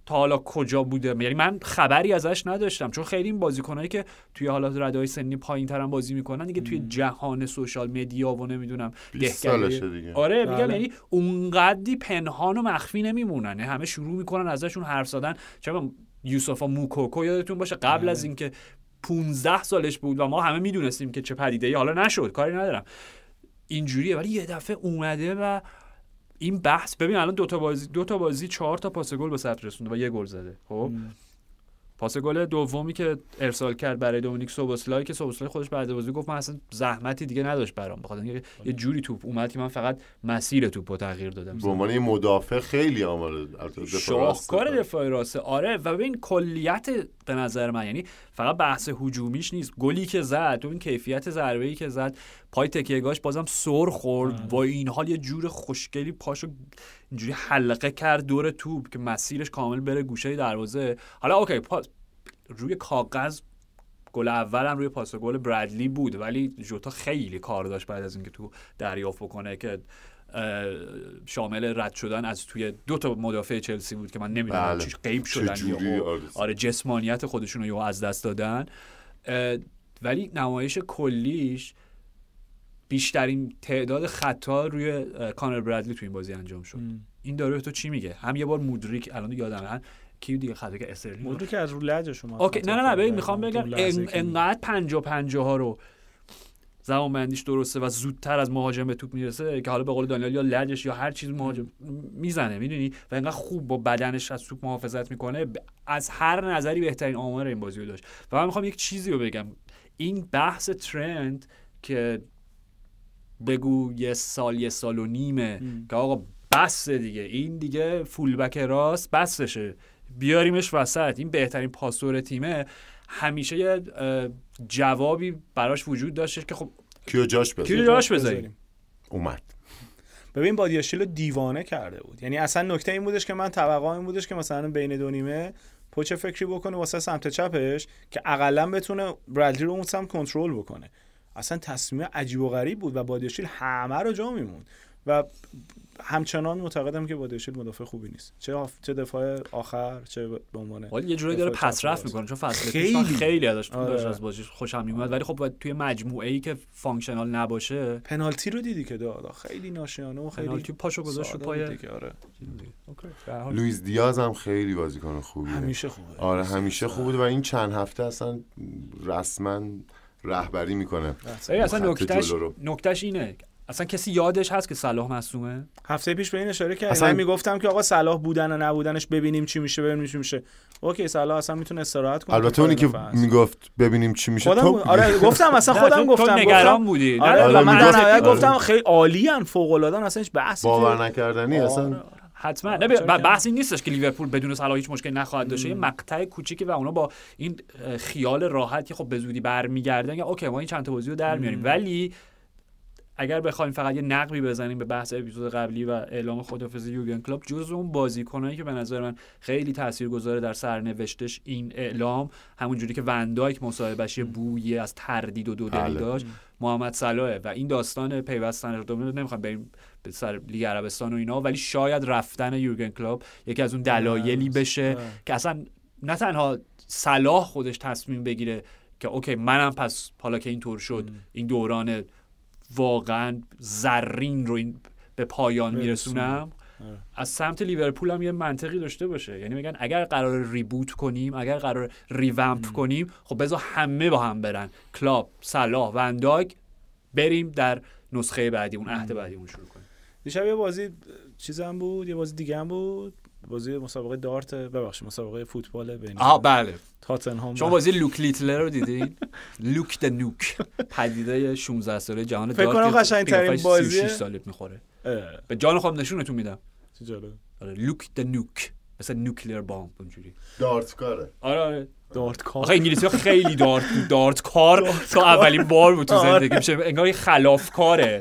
تا حالا کجا بوده. یعنی من خبری ازش نداشتم. چون خیلی این بازیکنایی که توی حالا ردای سنی پایین ترم بازی می‌کنن دیگه توی جهان سوشال مدیا و نمی‌دونم 20 دهکده- سالشه دیگه. آره میگم بله. یعنی اونقدی پنهان و مخفی نمیمونن. همه شروع می‌کنن ازشون حرف زدن. می‌دونم یوسفا موکوکو یادتون باشه؟ قبل بله. از اینکه 15 سالش بود و ما همه می‌دونستیم که چه پدیده ای حالا نشد کاری ندارم. اینجوریه ولی یه دفعه اومده و این بحث ببین الان دو تا بازی دو تا بازی چهار تا پاس گل به ثبت رسونده و یه گل زده خب؟ پاس گل دومی که ارسال کرد برای دومینیک سوبوسلای که سوبوسلای خودش بعد بازی گفت من اصلا زحمتی دیگه نداشت برام بخاطر اینکه یه جوری توپ اومد که من فقط مسیر توپو تغییر دادم. به عنوان مدافع خیلی دفاع راست شاهکار. دفاع راسته. آره و ببین کلیت به نظر من یعنی فقط بحث هجومیش نیست. گلی که زد تو این کیفیت ضربه ای که زد پای تکیهگاهش بازم سر خورد. با این حال یه جور خوشگلی پاشو اینجوری حلقه کرد دور توپ که مسیرش کامل بره گوشه دروازه. حالا اوکی پاس روی کاغذ گل اولم روی پاس گل برادلی بود ولی جوتا خیلی کار داشت بعد از اینکه تو دریافت بکنه که شامل رد شدن از توی دو تا مدافع چلسی بود که من نمی‌دونم بله. چی غیب شدن چجوری؟ یهو. آره. آره جسمانیت خودشون رو از دست دادن ولی نمایش کلیش بیشترین تعداد خطا روی کانر برادلی تو این بازی انجام شد این داره به تو چی میگه هم یه بار مودریک الان یادم هم کی دیگه خطا که استرلینگ مودری که از رو لجش اومد اوکی نه نه نه ببین می‌خوام بگم انقدر پنجا پنجا ها رو زمان بندیش درسته و زودتر از مهاجم به توپ می‌رسه که حالا به قول دانیال یا لجش یا هر چیز مهاجم می‌زنه می‌دونی؟ و انقدر خوب با بدنش از توپ محافظت می‌کنه از هر نظری بهترین آمار این بازی رو داشت. و من می‌خوام یک چیزی رو بگم. این بحث ترند که بگو یه سال یه سال و نیمه که آقا بس دیگه. این دیگه فولبک راست بسشه. بیاریمش وسط. این بهترین پاسور تیمه. همیشه یه جوابی براش وجود داشته که خب کیو جاش کی رو بذاری جاش بذاریم اومد. ببین بادیاشیل رو دیوانه کرده بود. یعنی اصلا نکته این بودش که من توقع این بودش که مثلا بین دو نیمه پچ فکری بکنه واسه سمت چپش که اقلا بتونه برادلی رو اون سمت کنترل بکنه. اصلا تصمیم عجیب و غریب بود و بادیاشیل همه رو جا میموند. و همچنان معتقدم که بادیاشیل مدافع خوبی نیست چه آف... چه دفاع آخر چه به عنوان ولی یه جورایی داره پس رفت. می‌کنه چون فصل خیلی. خیلی ازش آره. داشت از بازیش خوشم میومد ولی خب باید توی مجموعه ای که functional نباشه پنالتی رو دیدی که داد خیلی ناشیانه و خیلی پنالتی پاشو گذاشت رو پای آره. اوکی. به هر حال لوئیس دیاز هم خیلی بازیکن خوبیه همیشه خوبه آره همیشه خوب بود و این چند هفته اصلا رسما رهبری می‌کنه اصلا رو. نکتش اینه اصلا کسی یادش هست که صلاح مصومه هفته پیش به این اشاره کردم اصلا- من می‌گفتم که آقا صلاح بودن و نبودنش ببینیم چی میشه ببینیم چی میشه. اوکی صلاح اصلا می‌تونه استراحت کنه. البته اونی که. می‌گفت ببینیم چی میشه خودم تو آره گفتم اصلا *laughs* خودم گفتم تو نگران بودی. آره آره، من آره. گفتم خیلی عالیان فوق العاده اصلا هیچ بحثی باور نکردنی آره، اصلا. حتما. آره، نه؟ بحث این نیستش که لیورپول بدون صلاح هیچ مشکلی نخواهد داشت. یه مقطع کوچیکی و اونا با این خیال راحت که خب به زودی برمیگردن یا اوکی ما این چند تا بازی رو در میاریم. ولی اگر بخوایم فقط یه نقبی بزنیم به بحث اپیزود قبلی و اعلام خدافظی یوگن کلوب جز اون بازیکنایی که به نظر من خیلی تاثیرگذاره در سرنوشتش این اعلام همونجوری که وندایک مصاحبهش یه بویی از تردید و دودلی بله. داشت محمد صلاحه و این داستان پیوستن رو نمی‌خوام بریم به سر لیگ عربستان و اینا ولی شاید رفتن یورگن کلوب یکی از اون دلایلی بشه. که اصلا نه تنها صلاح خودش تصمیم بگیره که اوکی منم پس حالا که اینطور شد این دوران واقعا زرین رو این به پایان میرسونم. از سمت لیورپول هم یه منطقی داشته باشه. یعنی میگن اگر قرار reboot کنیم اگر قرار revamp کنیم خب بذار همه با هم برن. کلوپ صلاح ون‌دایک بریم در نسخه بعدی اون عهد بعدیمون شروع کنیم. دیشب یه بازی چیز هم بود یه بازی دیگه هم بود. بازی مسابقه دارت ببخشید مسابقه فوتبال بین آها بله. تاتنهام. شما بازی لوک لیتلر رو دیدین؟ لوک د نوک. پدیده 16 ساله جهان فکر دارت کنم که قشنگ‌ترین قیافش بازی- 36 سالت می‌خوره. به جان خودم نشونتون میدم. چه جالب. آره لوک د نوک. مثل نوکلیر بامب اونجوری. دارت کاره. آره آره. دارت کار آخه انگلیسی ها خیلی دارت دارت کار تا اولین بار بود تو آره. زندگی. میشه انگار یه خلاف کاره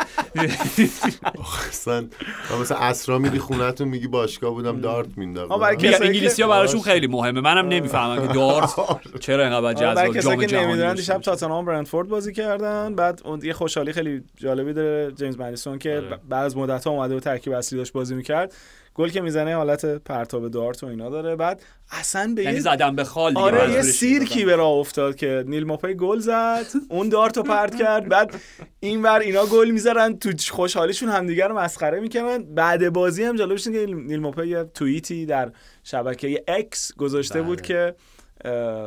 اصلا من مثلا اسرا میری خونتون میگی باشگاه بودم دارت مینداختم انگلیسی ها براشون خیلی مهمه. منم نمی‌فهمم که دارت *laughs* چرا اینقدر جذاب جام که جهانی نمی‌دونن دیشب. تاتنهام برندفورد بازی کردن. بعد اون یه خوشحالی خیلی جالبی داره جیمز مدیسون که آره. بعد از مدت ها اومده و ترکیب اصلی داشت بازی می‌کرد. گل که می‌زنه حالت پرتاب دارت و اینا داره بعد اصلا به یعنی زدم به خال دیگه آره یه سیرکی. به راه افتاد که نیل موپی گل زد اون دارت رو پرت کرد بعد این ور اینا گل می‌ذارن تو خوشحالیشون همدیگه رو مسخره می‌کنن بعد بازی هم جالبش اینه که نیل موپی یه توییتی در شبکه اکس گذاشته بود بله. که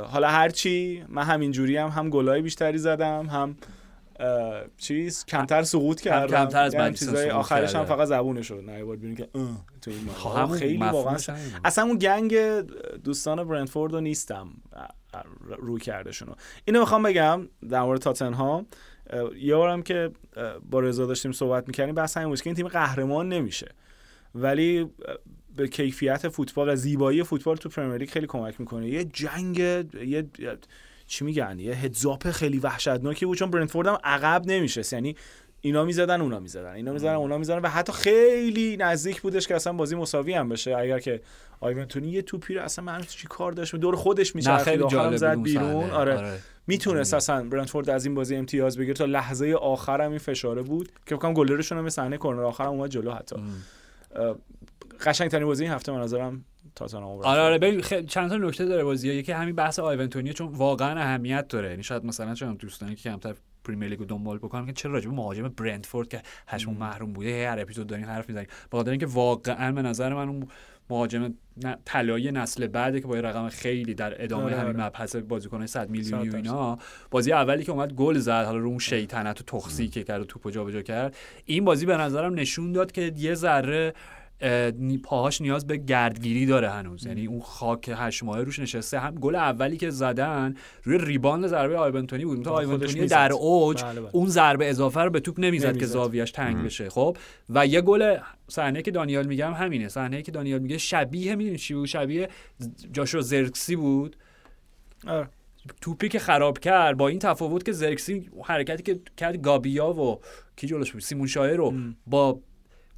حالا هرچی من همینجوری هم هم گلای بیشتری زدم هم چیز کمتر سقوط کردم کمتر از هم مدیسون چیزای آخرش هم. فقط زبونش رو نیوارد بیرون که اه، تو این خب. همون خیلی واقعا. اصلا اون گنگ دوستان برندفورد رو نیستم رو کردشونو اینو می‌خوام بگم در مورد تاتنهام یه بارم که با رضا داشتیم صحبت می‌کردیم بحث همین که این تیم قهرمان نمیشه ولی به کیفیت فوتبال و زیبایی فوتبال تو پرمیر لیگ خیلی کمک می‌کنه یه جنگ یه- چی میگن یه هدزاپ خیلی وحشتناکی بود چون برنتفورد هم عقب نمیشه یعنی اینا می‌زدن اونا می‌زدن. اینا می‌زدن اونا می‌زدن و حتی خیلی نزدیک بودش که اصلا بازی مساوی هم بشه. اگر که آیونتونی یه توپی رو اصلا معلوم چی کار داشت. دور خودش میشه خیلی جالب زد بیرون. صحنه. آره. می‌تونست اصلا برنتفورد از این بازی امتیاز بگیره تا لحظه آخر هم این فشاره بود که فکر کنم گلرشون هم صحنه کرنر آخر هم اومد جلو حتی. اه، قشنگترین بازی این هفته به نظرم تاتنهام آره. آره ببین خیلی چند تا نکته داره بازی یکی همین بحث آیونتونیه چون واقعا اهمیت داره. یعنی شاید مثلا چون دوستانی که کمتر پریمیر لیگ رو دنبال بکنم که چرا راجع به مهاجم برنتفورد که هشمون محروم بوده هر اپیزود داریم حرف می‌زنیم به خاطر اینکه واقعا به نظر من اون مهاجم طلایی نسل بعده که با یه رقم خیلی در ادامه آره، همین آره. مبحث بازیکن 100 میلیونی و اینا بازی اولی که اومد گل زد حالا رو اون شیطنت و تخصی که کرد و توپو جابجا کرد. این بازی به نظرم نشون داد که یه ذره پاهاش نیاز به گردگیری داره هنوز. یعنی اون خاک هشت ماهه روش نشسته. هم گل اولی که زدن روی ریباند ضربه آیونتونی بود. آیونتونی می‌زد. در اوج بله، بله. اون ضربه اضافه رو به توپ نمی‌زد که. زاویش تنگ بشه. خب؟ و یه گل صحنه که دانیال میگم همینه. صحنه که دانیال میگه شبیه می‌دونی چی بود؟ شبیه جاشو زرکسی بود. آره. توپی که خراب کرد با این تفاوت که زرکسی حرکتی که کرد گابیا و کی جلوش بود؟ سیمون شایر رو با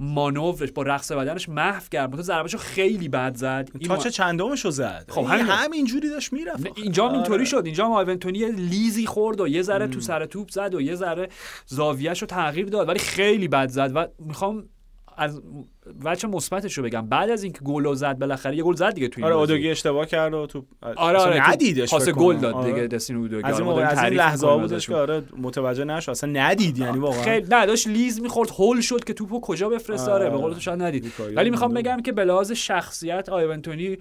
مانورش با رقص بدنش محو کرد. مثلا ضربهشو خیلی بد زد. این تاچ ما- چندمشو زد؟ خب، همین. همینجوری داشت می‌رفت. اینجا هم اینطوری شد. اینجا آیونتونی لیزی خورد و یه ذره تو سر توپ زد و یه ذره زاویهش رو تغییر داد. ولی خیلی بد زد و می‌خوام از وجه مثبتش رو بگم بعد از اینکه گل زد بالاخره یه گل زد دیگه تو این آره. اودوگی اشتباه کرد و تو آره آره ندیدش پاس گل. داد آره. دیگه دستین اودوگی از این, آره، از این لحظه می‌کنیم بودش. که آره متوجه نشد اصلا ندید یعنی واقعا خیلی نه داشت لیز می‌خورد هول شد که توپو کجا بفرسته آره به آره. قول تو شاید ندید بیکاری ولی می‌خوام مونده. بگم که به لحاظ شخصیت آیونتونی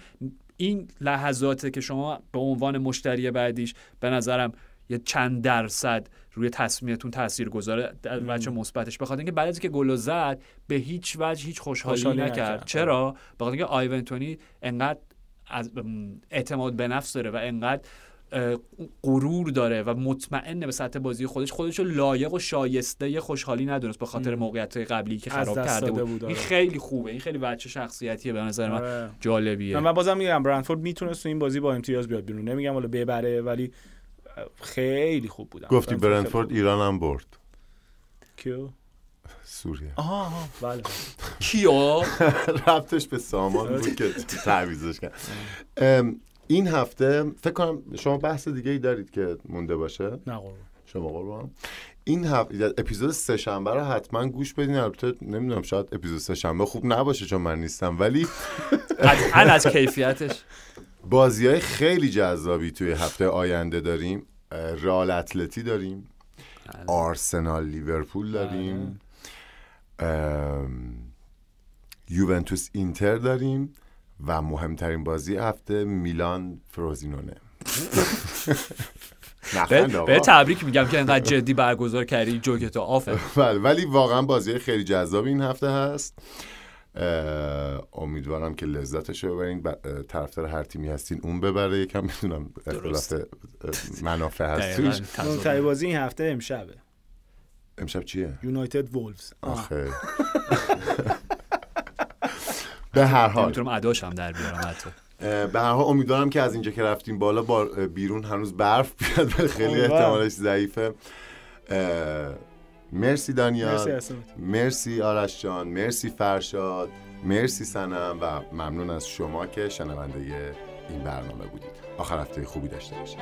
این لحظاته که شما به عنوان مشتری بعدیش به نظرم یه چند درصد روی تصمیمتون تاثیر گذاره بچه مثبتش. بخاطر اینکه بعد از که گل زد به هیچ وجه هیچ خوشحالی, خوشحالی نکرد. نکرد. چرا؟ بخاطر اینکه آیونتونی انقدر از اعتماد به نفس داره و انقدر غرور داره و مطمئن به سطح بازی خودش. خودش رو لایق و شایسته یه خوشحالی ندونست به خاطر موقعیت قبلی که خراب کرده بود, بود، آره. این خیلی خوبه. این خیلی بچه شخصیتیه به نظر من. آره. جالبیه. من بازم میگم برندفورد می‌تونست تو این بازی با امتیاز بیاد بیرون. نمیگم حالا ببره ولی خیلی خوب بودن گفتی خوب. ایران هم برد. کیو؟ سوریه. آها آها، بله. کیو؟ *laughs* ربطش به سامان بود که تعویزش کرد. ام، این هفته فکر کنم شما بحث دیگه ای دارید که مونده باشه. نه قربان. شما قربان این هفته اپیزود سه شنبه رو حتما گوش بدین. البته نمی‌دونم شاید اپیزود سه شنبه خوب نباشه چون من نیستم ولی قطعا از کیفیتش. *laughs* بازی های خیلی جذابی توی هفته آینده داریم. رال اتلتی داریم. آرسنال لیورپول داریم. ام، یوونتوس اینتر داریم. و مهمترین بازی هفته میلان فروزینونه. *laughs* به تبریک میگم که انقدر جدی برگزار کردی جوکتو. آفه بله ولی واقعا بازی خیلی جذاب این هفته هست. امیدوارم که لذتش رو ببرین. طرفدار هر تیمی هستین اون ببره. یکم می‌دونم اختلاف منافع هست. توش؟ بازی این هفته امشبه. امشب چیه؟ یونایتد وولفز. آخه. *laughs* به هر حال. می‌تونم اداشم در بیارم حتی. به هر حال امیدوارم که از اینجا که رفتیم بالا با بیرون هنوز برف بیاد خیلی. احتمالش ضعیفه. مرسی دانیال. مرسی مرسی آرش جان. مرسی فرشاد. مرسی سنم و ممنون از شما که شنونده این برنامه بودید. آخر هفته خوبی داشته باشید.